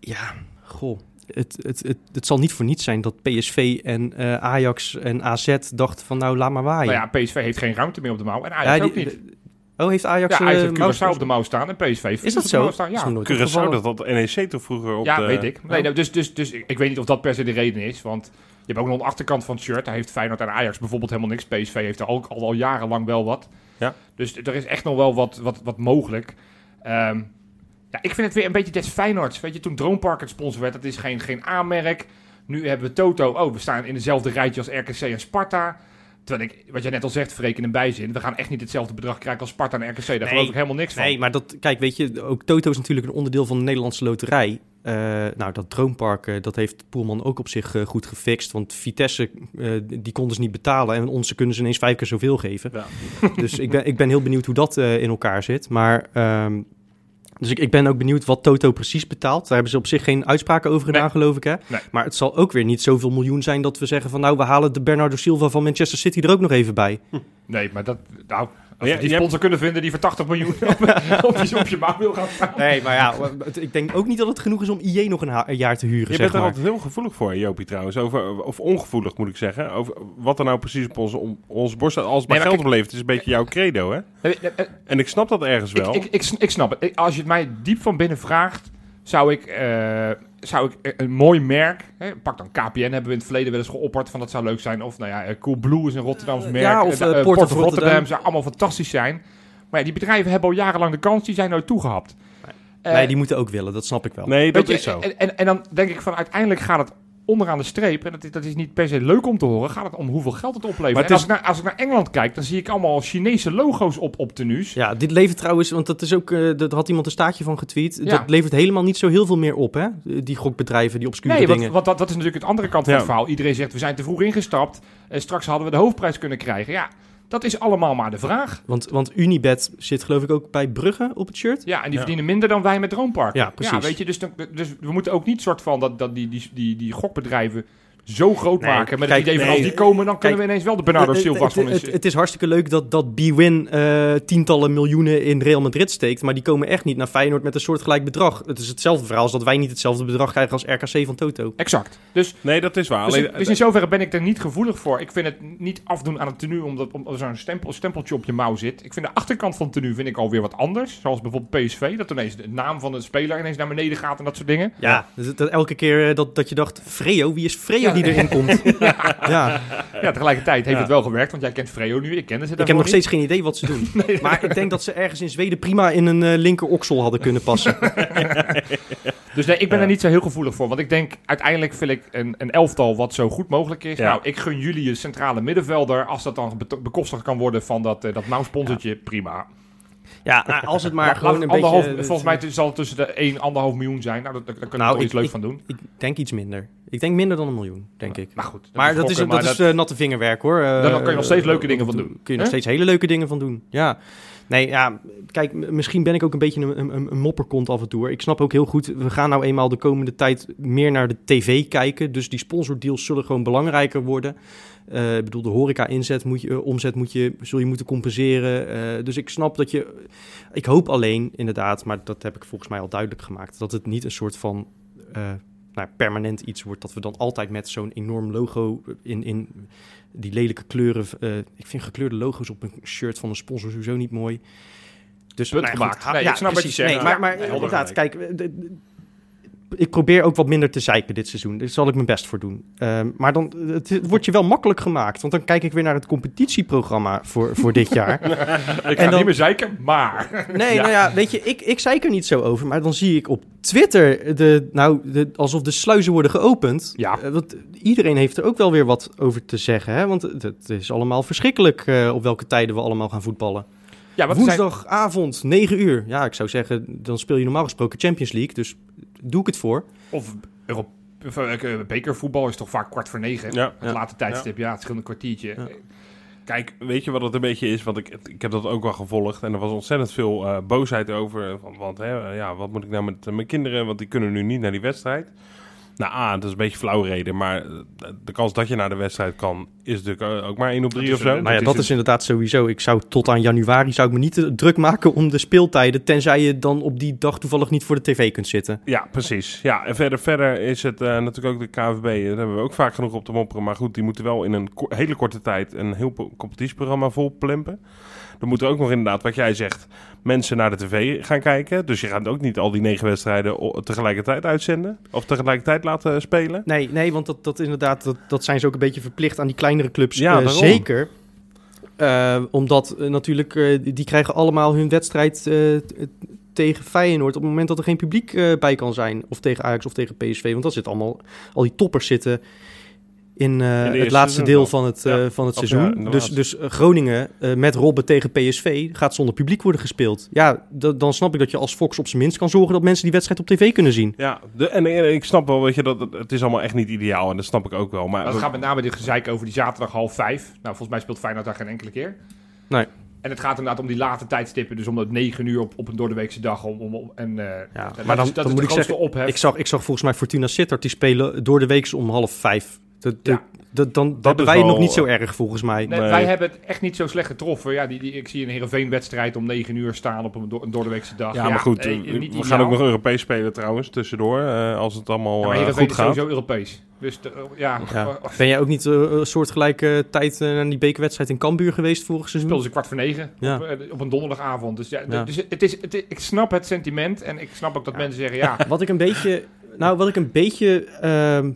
ja, goh. Het, het, het, het zal niet voor niets zijn dat PSV en eh, Ajax en AZ dachten van nou laat maar waaien. Nou ja, PSV heeft geen ruimte meer op de mouw. En Ajax Ja, ook die- niet. Oh, heeft Ajax... Ja, Ajax eh, heeft Curaçao op de mouw staan en PSV heeft Is dat op de zo? mouw staan. Ja, nooit Curaçao, dat had NEC toch vroeger op ja de... weet ik. Nee, nou, dus, dus, dus ik weet niet of dat per se de reden is. Want je hebt ook nog een achterkant van het shirt. Daar heeft Feyenoord en Ajax bijvoorbeeld helemaal niks. PSV heeft er ook al, al jarenlang wel wat. Ja. Dus er is echt nog wel wat, wat, wat mogelijk. Ehm, ja, ik vind het weer een beetje des Feyenoords. Weet je, toen Drone Park het sponsor werd, dat is geen, geen aanmerk. Nu hebben we Toto. Oh, we staan in dezelfde rijtje als RKC en Sparta. Terwijl ik, wat jij net al zegt, Freken en bijzin. We gaan echt niet hetzelfde bedrag krijgen als Sparta en RKC. Daar Nee. geloof ik helemaal niks van. Nee, maar dat, kijk, weet je, ook Toto is natuurlijk een onderdeel van de Nederlandse loterij. Eh, nou, dat Droompark, eh, dat heeft Poelman ook op zich eh, goed gefixt. Want Vitesse, die konden ze niet betalen. En onze kunnen ze ineens vijf keer zoveel geven. Ja. Dus ik ben, ik ben heel benieuwd hoe dat in elkaar zit. Maar, ehm, dus ik, ik ben ook benieuwd wat Toto precies betaalt. Daar hebben ze op zich geen uitspraken over gedaan, Nee. geloof ik, hè? Nee. Maar het zal ook weer niet zoveel miljoen zijn dat we zeggen van... nou, we halen de Bernardo Silva van Manchester City er ook nog even bij. Nee, maar dat... Nou, als Ja, we die je sponsor kunnen vinden die voor 80 miljoen op, op, je, op je mouw wil gaan staan. Nee, maar ja, ik denk ook niet dat het genoeg is om IE nog een, jaar te huren, Je zeg bent er altijd heel gevoelig voor, Jopie, trouwens. Over, of ongevoelig, moet ik zeggen. Over wat er nou precies op onze, om, onze borst staat. Als het bij Nee, maar geld oplevert, is een beetje jouw credo, hè? Nee, nee, nee, En ik snap dat ergens wel. Ik, ik, ik, sn- ik snap het. Als je het mij diep van binnen vraagt, zou ik, eh, zou ik eh, een mooi merk, hè, pak dan KPN, hebben we in het verleden wel eens geopperd van dat zou leuk zijn. Of nou ja, eh, Cool Blue is een Rotterdamse merk. ja, of, eh, Port Port of Rotterdam. Rotterdam. zou allemaal fantastisch zijn. Maar ja, die bedrijven hebben al jarenlang de kans, die zijn nooit toegehapt. Eh, nee, die moeten ook willen, dat snap ik wel. nee, dat je, is zo. En, en, en dan denk ik van uiteindelijk gaat het onderaan de streep, en dat is, dat is niet per se leuk om te horen, gaat het om hoeveel geld het oplevert. Maar het en als, is- ik naar, als ik naar Engeland kijk, dan zie ik allemaal Chinese logo's op, op tenues. Ja, dit levert trouwens, want dat is ook, eh dat had iemand een staartje van getweet. Ja. Dat levert helemaal niet zo heel veel meer op, hè? Die gokbedrijven, die obscure Nee, want, dingen. want dat, dat is natuurlijk het andere kant van Ja. het verhaal. Iedereen zegt, we zijn te vroeg ingestapt. En straks hadden we de hoofdprijs kunnen krijgen. Ja, dat is allemaal maar de vraag. Want, want Unibet zit geloof ik ook bij Brugge op het shirt. Ja, en die Ja. verdienen minder dan wij met Droompark. Ja, precies. weet je, dus, dan- dus we moeten ook niet soort van dat, dat die, die, die, die gokbedrijven zo groot Nee, maken. Met kijk, het idee van nee, als die komen, dan kunnen kijk, we ineens wel de Bernardo Silva's het, van het, het is hartstikke leuk dat, dat B-Win eh, tientallen miljoenen in Real Madrid steekt. Maar die komen echt niet naar Feyenoord met een soortgelijk bedrag. Het is hetzelfde verhaal als dat wij niet hetzelfde bedrag krijgen als RKC van Toto. Exact. Dus, Nee, dat is waar. dus, Alleen, in- dus in zoverre ben ik er niet gevoelig voor. Ik vind het niet afdoen aan het tenue omdat om, er zo'n stempel, stempeltje op je mouw zit. Ik vind de achterkant van het tenue vind ik alweer wat anders. Zoals bijvoorbeeld PSV, dat ineens de naam van de speler ineens naar beneden gaat en dat soort dingen. Ja, dus dat elke keer eh, dat, dat je dacht, Freo, wie is Freo Ja. Die erin komt? ja. Ja, tegelijkertijd heeft Ja. het wel gewerkt, want jij kent Freo nu, ik kende ze Ik heb nog niet. steeds geen idee wat ze doen. Maar ik denk dat ze ergens in Zweden prima in een eh, linker oksel hadden kunnen passen. Dus nee, ik ben Ja. er niet zo heel gevoelig voor. Want ik denk, uiteindelijk wil ik een, een elftal wat zo goed mogelijk is. Ja. Nou, ik gun jullie een centrale middenvelder. Als dat dan be- bekostigd kan worden van dat, uh, dat mouwsponsortje, prima. Ja, nou, als het maar gewoon een beetje... eh, Volgens mij zal het tussen de 1 1,5 miljoen zijn. Nou, daar, kunnen Nou, we toch ik- iets leuks ik- van doen. Ik denk iets minder. Ik denk minder dan een miljoen, denk ik. Maar goed. Maar dat is, dat is eh, natte vingerwerk hoor. Eh, Dan kan je nog steeds leuke eh, dingen van doen. Kun je nog steeds hele leuke dingen van doen. Ja. Nee, ja, kijk, misschien ben ik ook een beetje een, een, een mopperkont af en toe. Ik snap ook heel goed, we gaan nou eenmaal de komende tijd meer naar de tv kijken. Dus die sponsordeals zullen gewoon belangrijker worden. Eh, ik bedoel, de horeca-inzet moet je, eh, omzet moet je, zul je moeten compenseren. Eh, dus ik snap dat je... Ik hoop alleen, inderdaad, maar dat heb ik volgens mij al duidelijk gemaakt... dat het niet een soort van... nou, permanent iets wordt dat we dan altijd met zo'n enorm logo in, in die lelijke kleuren. ik vind gekleurde logo's op een shirt van een sponsor sowieso niet mooi. Dus Punt nou gemaakt. goed, Nee, ja, ik snap wat je precies. zegt. Nee, maar, maar inderdaad, kijk, ik probeer ook wat minder te zeiken dit seizoen. Daar zal ik mijn best voor doen. Ehm, maar dan het, het wordt je wel makkelijk gemaakt. Want dan kijk ik weer naar het competitieprogramma voor, voor dit jaar. Ik ga dan- niet meer zeiken, maar... Nee, Ja. nou ja, weet je, ik, ik zei er niet zo over. Maar dan zie ik op Twitter de, nou, de, alsof de sluizen worden geopend. Ja. Eh, want iedereen heeft er ook wel weer wat over te zeggen. Hè? Want het, het is allemaal verschrikkelijk eh, op welke tijden we allemaal gaan voetballen. Ja, want er zijn- Woensdagavond, 9 uur. Ja, ik zou zeggen, dan speel je normaal gesproken Champions League. Dus doe ik het voor. Of Euro- of, eh, bekervoetbal is toch vaak kwart voor negen. Ja. Het late tijdstip, ja, het scheelt een kwartiertje. Ja. Kijk, weet je wat het een beetje is? Want ik, ik heb dat ook wel gevolgd. En er was ontzettend veel eh, boosheid over. Van, want hè, ja, wat moet ik nou met eh, mijn kinderen? Want die kunnen nu niet naar die wedstrijd. Nou, A, dat is een beetje flauw reden. Maar eh, de kans dat je naar de wedstrijd kan, is natuurlijk eh, ook maar 1 op 3 Dat of zo. Nou ja, is dat is inderdaad sowieso. Ik zou tot aan januari zou ik me niet druk maken om de speeltijden. Tenzij je dan op die dag toevallig niet voor de tv kunt zitten. Ja, precies. Ja, en verder, verder is het eh, natuurlijk ook de KVB. Daar hebben we ook vaak genoeg op te mopperen. Maar goed, die moeten wel in een ko- hele korte tijd een heel competitieprogramma vol plempen. Dan moeten ook nog inderdaad, wat jij zegt, mensen naar de tv gaan kijken. Dus je gaat ook niet al die negen wedstrijden tegelijkertijd uitzenden. Of tegelijkertijd laten spelen. Nee, nee want dat, dat inderdaad, dat, dat zijn ze ook een beetje verplicht aan die kleinere clubs. Ja, Eh, zeker. Eh, omdat eh, natuurlijk, eh, die- krijgen allemaal hun wedstrijd eh, tegen Feyenoord op het moment dat er geen publiek eh, bij kan zijn. Of tegen Ajax of tegen PSV. Want dat zit allemaal, al die toppers zitten in, eh, het laatste seizoen deel van het, Ja. eh, van het ja, seizoen. dus, dus eh, Groningen eh, met Robben tegen PSV gaat zonder publiek worden gespeeld. Ja, dan snap ik dat je als Fox op zijn minst kan zorgen dat mensen die wedstrijd op tv kunnen zien. Ja, de, en, en ik snap wel, weet je, dat het, het is allemaal echt niet ideaal. En dat snap ik ook wel. Maar het gaat met name dit gezeik over die zaterdag half vijf. Nou, volgens mij speelt Feyenoord daar geen enkele keer. Nee. En het gaat inderdaad om die late tijdstippen. Dus om dat negen uur op, op een doordeweekse dag. Om, om, om- en, eh, dat maar dan- is, dat dan is moet ik zeggen, ophef. Ik zag, ik zag volgens mij Fortuna Sittard, die spelen door de week om half vijf. Dat, dat, Ja. dat, dan hebben is wij wel- nog niet zo erg, volgens mij. Nee, Nee. Wij hebben het echt niet zo slecht getroffen. Ja, die, die, ik zie een Heerenveen-wedstrijd om 9 uur staan op een, door, een doordeweekse dag. Ja, maar goed, eh, eh, we ideaal. gaan ook nog Europees spelen trouwens, tussendoor. eh, als het allemaal Ja, maar eh, goed is gaat. sowieso Europees. Dus de- eh, ja, Ja. eh, Ben jij ook niet eh, een soortgelijke tijd eh, naar die bekerwedstrijd in Cambuur geweest vorig seizoen? speelden ze kwart voor negen Ja. op, eh, op een donderdagavond. Dus, ja, dus het is, het is- ik snap het sentiment en ik snap ook dat Ja. mensen zeggen... ja, Wat ik een beetje, nou, wat ik een beetje ehm,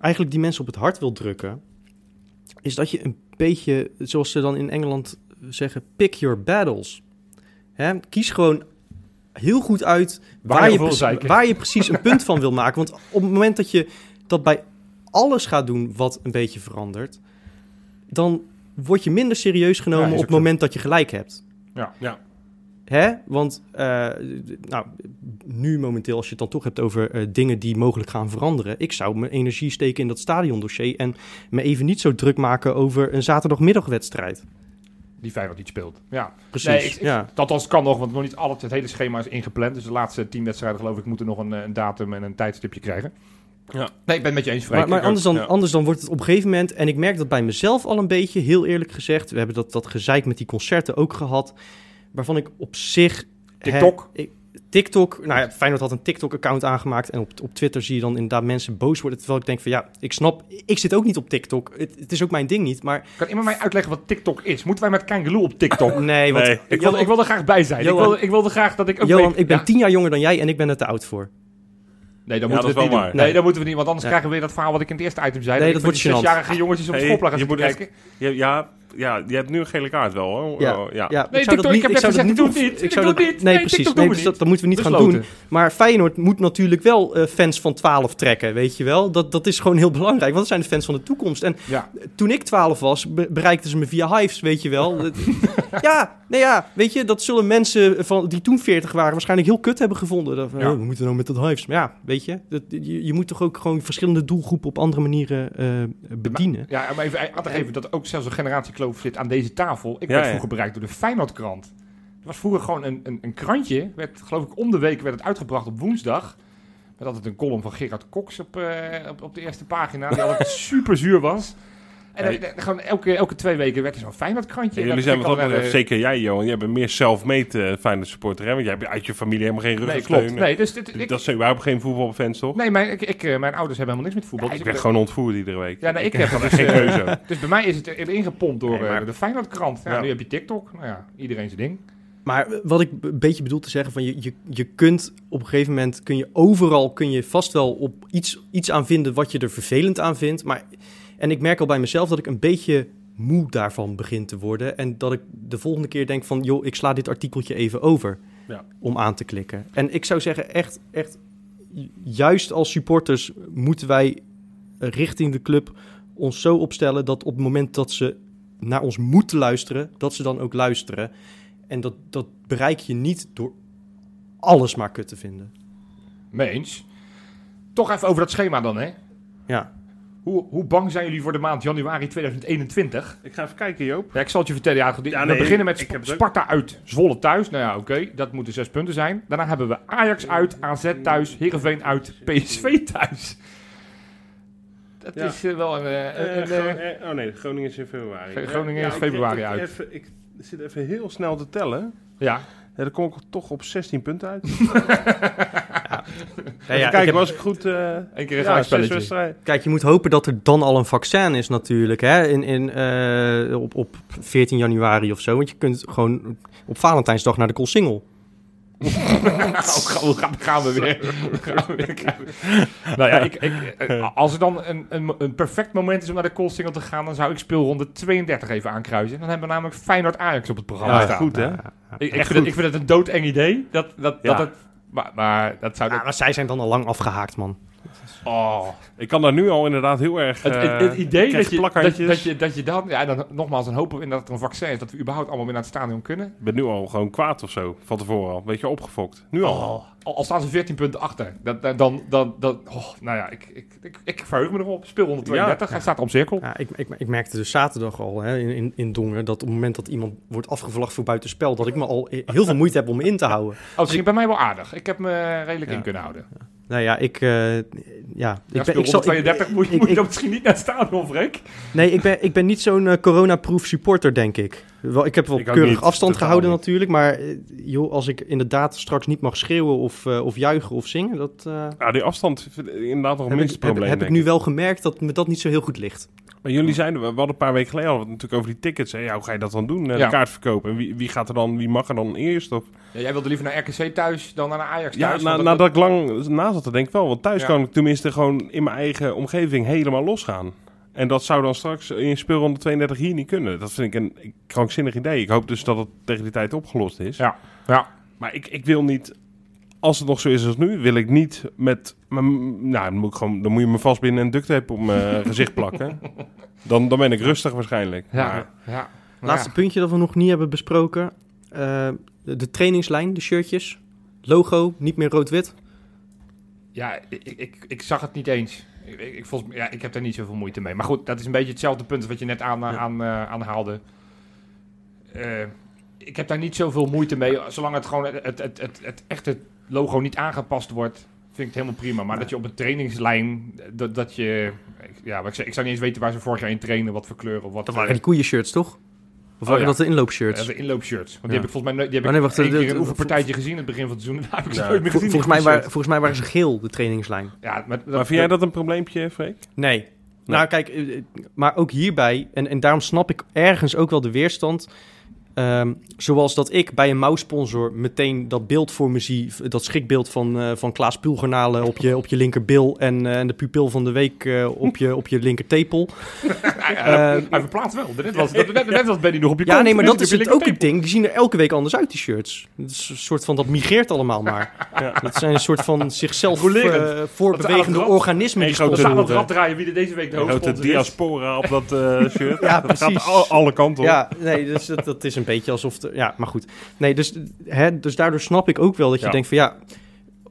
eigenlijk die mensen op het hart wil drukken, is dat je een beetje, zoals ze dan in Engeland zeggen, pick your battles. Hè? Kies gewoon heel goed uit Waar waar, je waar je precies een punt van wil maken. Want op het moment dat je dat bij alles gaat doen wat een beetje verandert, dan word je minder serieus genomen op het moment dat je gelijk hebt. ja. Ja. Hè? Want eh, nou, nu momenteel, als je het dan toch hebt over eh, dingen die mogelijk gaan veranderen. Ik zou mijn energie steken in dat stadiondossier en me even niet zo druk maken over een zaterdagmiddagwedstrijd. die Feyenoord niet speelt. Ja. Precies. Nee, ik- ik- ja. Althans, het kan nog, want nog niet al het, het hele schema is ingepland. Dus de laatste tien wedstrijden, geloof ik, moeten nog een, eh, een datum en een tijdstipje krijgen. Nee, ik ben het met je eens, Freek. Maar, maar anders, dan, ja. anders dan wordt het op een gegeven moment... en ik merk dat bij mezelf al een beetje, heel eerlijk gezegd... we hebben dat, dat gezeik met die concerten ook gehad... waarvan ik op zich... TikTok? ik- TikTok, nou ja, Feyenoord had een TikTok-account aangemaakt... en op, op Twitter zie je dan inderdaad mensen boos worden... terwijl ik denk van ja, ik snap, ik zit ook niet op TikTok. Het, het is ook mijn ding niet, maar Kan iemand mij uitleggen wat TikTok is? Moeten wij met Kangaloo op TikTok? nee, want... Nee. Ik wil, ik wil er graag bij zijn. Johan- ik, wil, ik wilde graag dat ik ook Johan, ik ben Ja. tien jaar jonger dan jij en ik ben er te oud voor. Nee, dan Ja, moeten we dat niet doen. Nee, dat moeten we niet, want anders Ja. krijgen we weer dat verhaal wat ik in het eerste item zei. Nee, dat van wordt zesjarige jongetjes op Hey, schoolplein gaan je moet kijken. Ja, ja, ja, je hebt nu een gele kaart wel, hoor. Ja, Oh, ja. ja. Nee, ik zou TikTok, dat niet, ik heb ik zou net dat gezegd, niet ik doe doen. het niet. Ik zou doe dat het niet. Nee, Nee, precies. TikTok Nee, dus dat, moeten we niet gaan doen. Maar Feyenoord moet natuurlijk wel eh, fans van 12 trekken, weet je wel. Dat, dat is gewoon heel belangrijk, want dat zijn de fans van de toekomst. En Ja. toen ik 12 was, be- bereikten ze me via Hives, weet je wel. Ja, nee ja, weet je, dat zullen mensen van, die toen 40 waren waarschijnlijk heel kut hebben gevonden. Dat, Ja. oh, we moeten nou met dat Hives. Maar ja, weet je, dat, je, je moet toch ook gewoon verschillende doelgroepen op andere manieren eh, bedienen. Ja, om even aan te geven dat er ook zelfs een generatiekloof zit aan deze tafel. Ik Ja, werd ja. vroeger bereikt door de Feyenoordkrant. Er was vroeger gewoon een, een, een krantje. Werd, geloof ik, om de week werd het uitgebracht op woensdag. Met altijd een column van Gerard Cox op, eh, op, op de eerste pagina. Die altijd super zuur was. En Hey. dan- dan gewoon elke, elke twee weken werd er zo'n Feyenoordkrantje. En En jullie zijn wat dat eh, zeker jij, Johan. Jij bent meer self-made uh, fijne supporter, hè? Want jij hebt uit je familie helemaal geen Nee, ruggensteun. klopt. Nee, dus dit, ik, Dat zijn überhaupt geen voetbalfans, toch? nee mijn, ik, ik, eh, mijn ouders hebben helemaal niks met voetbal. Ja, dus ik werd gewoon ontvoerd iedere week. Ja, nee, ik ik heb dus, geen eh, keuze. Dus bij mij is het erin gepompt door, Nee, maar- eh, de Feyenoordkrant. Ja, Ja. Nu heb je TikTok. Nou ja, iedereen zijn ding. Maar wat ik een beetje bedoel te zeggen, van je, je, je kunt op een gegeven moment, kun je overal, kun je vast wel op iets, iets aan vinden wat je er vervelend aan vindt. Maar, en ik merk al bij mezelf dat ik een beetje moe daarvan begin te worden. En dat ik de volgende keer denk van, joh, ik sla dit artikeltje even over Ja. om aan te klikken. En ik zou zeggen, echt, echt, juist als supporters moeten wij richting de club ons zo opstellen dat op het moment dat ze naar ons moeten luisteren, dat ze dan ook luisteren. En dat, dat bereik je niet door alles maar kut te vinden. Mee eens. Toch even over dat schema dan, hè? Ja. Hoe, hoe bang zijn jullie voor de maand januari 2021? Ik ga even kijken, Joop. Ja, ik zal het je vertellen. Ja, Ja, we nee, beginnen met Sp-. Sparta uit, Zwolle thuis. Nou ja, oké, dat moeten zes punten zijn. Daarna hebben we Ajax uit, AZ thuis, Heerenveen uit, PSV thuis. Dat Ja. is eh, wel een... eh, Eh, een, oh nee, Groningen is in februari. Gro- Groningen is februari ik- uit. Even, ik zit even heel snel te tellen. ja, Ja, dan kom ik toch op 16 punten uit. Ja, ja, heb- was ik goed... eh Eén keer een ja. Kijk, je moet hopen dat er dan al een vaccin is natuurlijk, hè? In, in, eh, op, op 14 januari of zo. Want je kunt gewoon op Valentijnsdag naar de Koolsingel. Nou, gaan, we weer. Gaan we weer kijken. nou ja, ik, ik, als er dan een, een, een perfect moment is om naar de Koolsingel te gaan, dan zou ik speelronde 32 even aankruisen. Dan hebben we namelijk Feyenoord Ajax op het programma Ja, staan. goed hè? Ik, ik, vind het, ik vind het een doodeng idee. Dat, dat, Ja. dat het, maar, maar dat zou... Ja, maar zij zijn dan al lang afgehaakt, man. Oh. Ik kan daar nu al inderdaad heel erg... het, het, eh, het idee dat je, dat, dat, je, dat je dan... Ja, dan nogmaals, dan hopen we inderdaad dat er een vaccin is. Dat we überhaupt allemaal weer naar het stadion kunnen. Ik ben nu al gewoon kwaad of zo, van tevoren al. Weet je, opgefokt. Nu al. Oh, al, al staan ze 14 punten achter. Dat, dan, dan, dan, oh, nou ja, ik, ik, ik, ik verheug me erop. Speel 132, Ja. hij staat er om cirkel. Ja, ik, ik, ik merkte dus zaterdag al hè, in, in, in Dongen dat op het moment dat iemand wordt afgevlacht voor buitenspel, dat ik me al heel veel moeite heb om me in te houden. Oh, het ging bij mij wel aardig. Ik heb me redelijk Ja. in kunnen houden. Nou ja, ik, eh, ja, Ja, ik speel ik zal- 32 moet, je- ik- moet je ik- dan misschien niet naar het stadion, Freek. Nee, ik ben, ik ben niet zo'n eh, coronaproof supporter, denk ik. Wel, ik heb wel keurig niet, afstand gehouden niet. natuurlijk, maar eh, joh, als ik inderdaad straks niet mag schreeuwen of, of juichen of zingen, dat Ja, die afstand inderdaad nog een minste ik, heb, probleem. heb ik nu wel gemerkt dat me dat niet zo heel goed ligt. Maar jullie zeiden, we we hadden een paar weken geleden al natuurlijk over die tickets. Hè? Ja, hoe ga je dat dan doen? Eh, Ja. De kaart verkopen. En wie, wie gaat er dan, wie mag er dan eerst? Of... Ja, jij wilde liever naar RKC thuis dan naar Ajax Ja, thuis. na, want nadat ik lang na zat, denk ik wel. Want thuis Ja. kan ik tenminste gewoon in mijn eigen omgeving helemaal losgaan. En dat zou dan straks in speelronde 32 hier niet kunnen. Dat vind ik een krankzinnig idee. Ik hoop dus dat het tegen die tijd opgelost is. Ja. Ja. Maar ik, ik wil niet, als het nog zo is als nu, wil ik niet met... mijn- Nou, dan moet, ik gewoon, dan moet je me vastbinden en duct tape op mijn gezicht plakken. Dan, dan ben ik rustig waarschijnlijk. Ja. Maar, ja. Laatste puntje dat we nog niet hebben besproken. eh, de, de trainingslijn, de shirtjes. Logo, niet meer rood-wit. Ja, ik, ik, ik zag het niet eens. Ik, ik, volgens, ja, ik heb daar niet zoveel moeite mee. Maar goed, dat is een beetje hetzelfde punt wat je net aan, Ja. aan, eh, aanhaalde. Eh, ik heb daar niet zoveel moeite mee. Zolang het gewoon het, het, het, het, het echte logo niet aangepast wordt. vind ik het helemaal prima. Maar dat je op een trainingslijn, dat, dat je... ik- Ja, wat ik, zeg, ik zou niet eens weten waar ze vorig jaar in trainen, wat voor kleuren of wat. Dat waren die koeien-shirts, toch? Of waren ja. dat de inloopshirts? Ja, de inloopshirts. Want die Ja. heb ik volgens mij nooit- die heb Oh, nee, ik wacht, de- keer een oefenpartijtje gezien in het begin van het seizoen. Daar heb ik ze Ja. nooit meer gezien. volgens, mij waren, volgens mij waren ze geel, de trainingslijn. Ja, maar, Maar vind jij dat een probleempje, Freek? Nee. Nou, kijk, eh, eh, maar ook hierbij, en, en daarom snap ik ergens ook wel de weerstand. Ehm, zoals dat ik bij een mouwsponsor meteen dat beeld voor me zie, dat schrikbeeld van, eh, van Klaas Pulgernalen op je, op je linkerbil en, eh, en de pupil van de week eh, op, je, op je linkertepel. Hij verplaatst wel. Net was, net, net, net was Benny nog op je Ja, kont, nee, maar dat is het ook een linkertepel. ding. Die zien er elke week anders uit, die shirts. Het is een soort van, dat migreert allemaal maar. Ja. Dat zijn een soort van zichzelf eh, Dat aan voorbewegende het organismen. Die grote het rad draaien wie er deze week de Een grote hoofdsponsor is. diaspora op dat eh, shirt. Ja, dat gaat precies. alle kanten op. Ja, nee, dus dat, dat is een beetje alsof... De, ja, maar goed. Nee, dus, hè, dus daardoor snap ik ook wel dat je Ja. denkt van ja...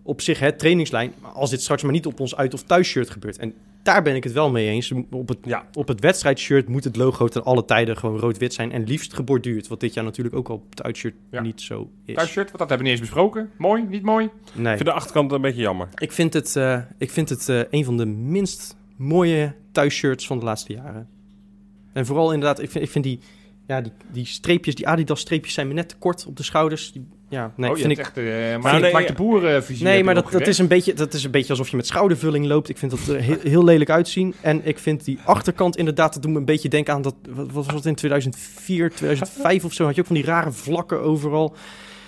Op zich, hè, trainingslijn, als dit straks maar niet op ons uit- of thuisshirt gebeurt. En daar ben ik het wel mee eens. Op het, Ja. op het wedstrijdshirt moet het logo ten alle tijden gewoon rood-wit zijn. En liefst geborduurd. Wat dit jaar natuurlijk ook al op het uitshirt Ja. niet zo is. Thuisshirt, want dat hebben we niet eens besproken. Mooi, niet mooi. Nee. Ik vind de achterkant een beetje jammer. Ik vind het, eh, ik vind het eh, een van de minst mooie thuisshirts van de laatste jaren. En vooral inderdaad, ik vind, ik vind die, ja, die, die streepjes, die Adidas-streepjes zijn me net te kort op de schouders. Die, ja, nee, oh, je vind ik, echt uh, Maar nee, de eh, visie. nee maar dat, dat, is een beetje, dat is een beetje alsof je met schoudervulling loopt. Ik vind dat er heel, heel lelijk uitzien. En ik vind die achterkant inderdaad, dat doet me een beetje denken aan dat, wat wat was dat in 2004, 2005 of zo, had je ook van die rare vlakken overal.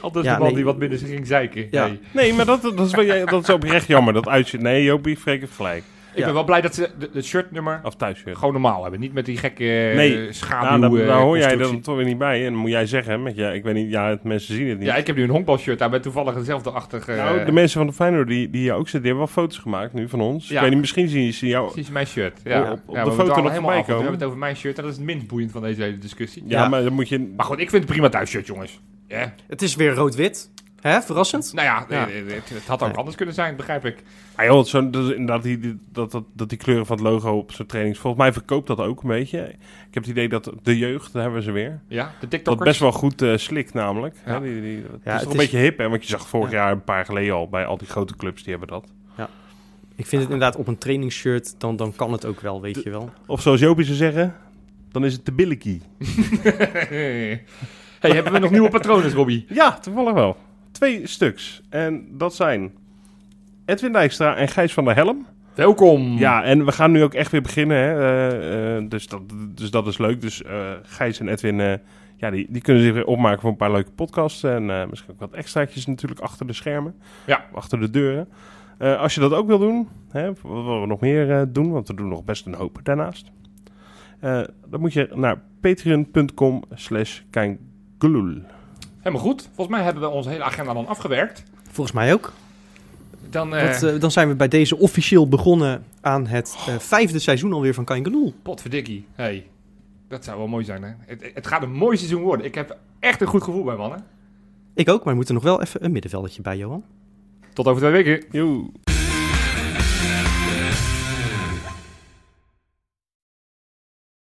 Altijd Ja, de man nee. die wat minder ging zeiken. Ja. Nee. Nee, maar dat, dat, is, wel- jij- dat is oprecht jammer. Dat uitziet. Nee, Jopie, Freek heeft gelijk. Ik Ja. ben wel blij dat ze het shirtnummer Of thuisshirt. gewoon normaal hebben. Niet met die gekke Nee. nee. Nou, schaduw daar, eh, daar hoor jij dan toch weer niet bij. En dan moet jij zeggen, met je, ik weet niet, ja, het, mensen zien het niet. Ja, ik heb nu een honkbalshirt aan met toevallig dezelfde achtige... nou, de mensen van de Feyenoord die, die hier ook zitten, die hebben wel foto's gemaakt nu van ons. Ja. Ik weet niet, misschien zien ze jou... Precies mijn shirt. Ja. Op- op ja, de foto nog helemaal voorbij af, want We komen. hebben het over mijn shirt en dat is het minst boeiend van deze hele discussie. Ja, Ja. maar dan moet je... Maar goed, ik vind het prima thuisshirt, jongens. Ja. Het is weer rood-wit. Hè, verrassend. Nou ja, Ja. eh, eh, het, het had ook Nee. anders kunnen zijn, begrijp ik. Ah joh, zo, dat, inderdaad die, die- dat, dat, dat die kleuren van het logo op zo'n trainings... Volgens mij verkoopt dat ook een beetje. Ik heb het idee dat de jeugd, daar hebben we ze weer. Ja, de Dat TikTokkers. best wel goed eh, slikt namelijk. Ja. Hè, die, die, het Ja, is het toch een is- beetje hip, hè? Want je zag vorig Ja. jaar een paar geleden al bij al die grote clubs, die hebben dat. Ik vind het inderdaad op een trainingsshirt, dan, dan kan het ook wel, weet je wel. Of zoals Jopie zou zeggen, dan is het de billikie. hey, hebben we nog nieuwe patronen, Robbie? Ja, toevallig wel. Twee stuks. En dat zijn Edwin Dijkstra en Gijs van der Helm. Welkom. Ja, en we gaan nu ook echt weer beginnen. Hè? eh, eh, dus, dat, dus dat is leuk. Dus eh, Gijs en Edwin, ja, die, die kunnen zich weer opmaken voor een paar leuke podcasts. En misschien ook wat extraatjes natuurlijk achter de schermen. Ja. Achter de deuren. Als je dat ook wil doen, hè, wat wat we nog meer doen, want we doen nog best een hoop daarnaast. dan moet je naar patreon.com slash. Helemaal goed. Volgens mij hebben we onze hele agenda dan afgewerkt. Volgens mij ook. Dan, eh Dat, eh, dan zijn we bij deze officieel begonnen aan het eh, vijfde seizoen alweer van Kaingeloel. potverdikkie. Hey, dat zou wel mooi zijn, hè? Het, het gaat een mooi seizoen worden. Ik heb echt een goed gevoel bij, mannen. Ik ook, maar we moeten nog wel even een middenveldetje bij, Johan. Tot over twee weken. Joe.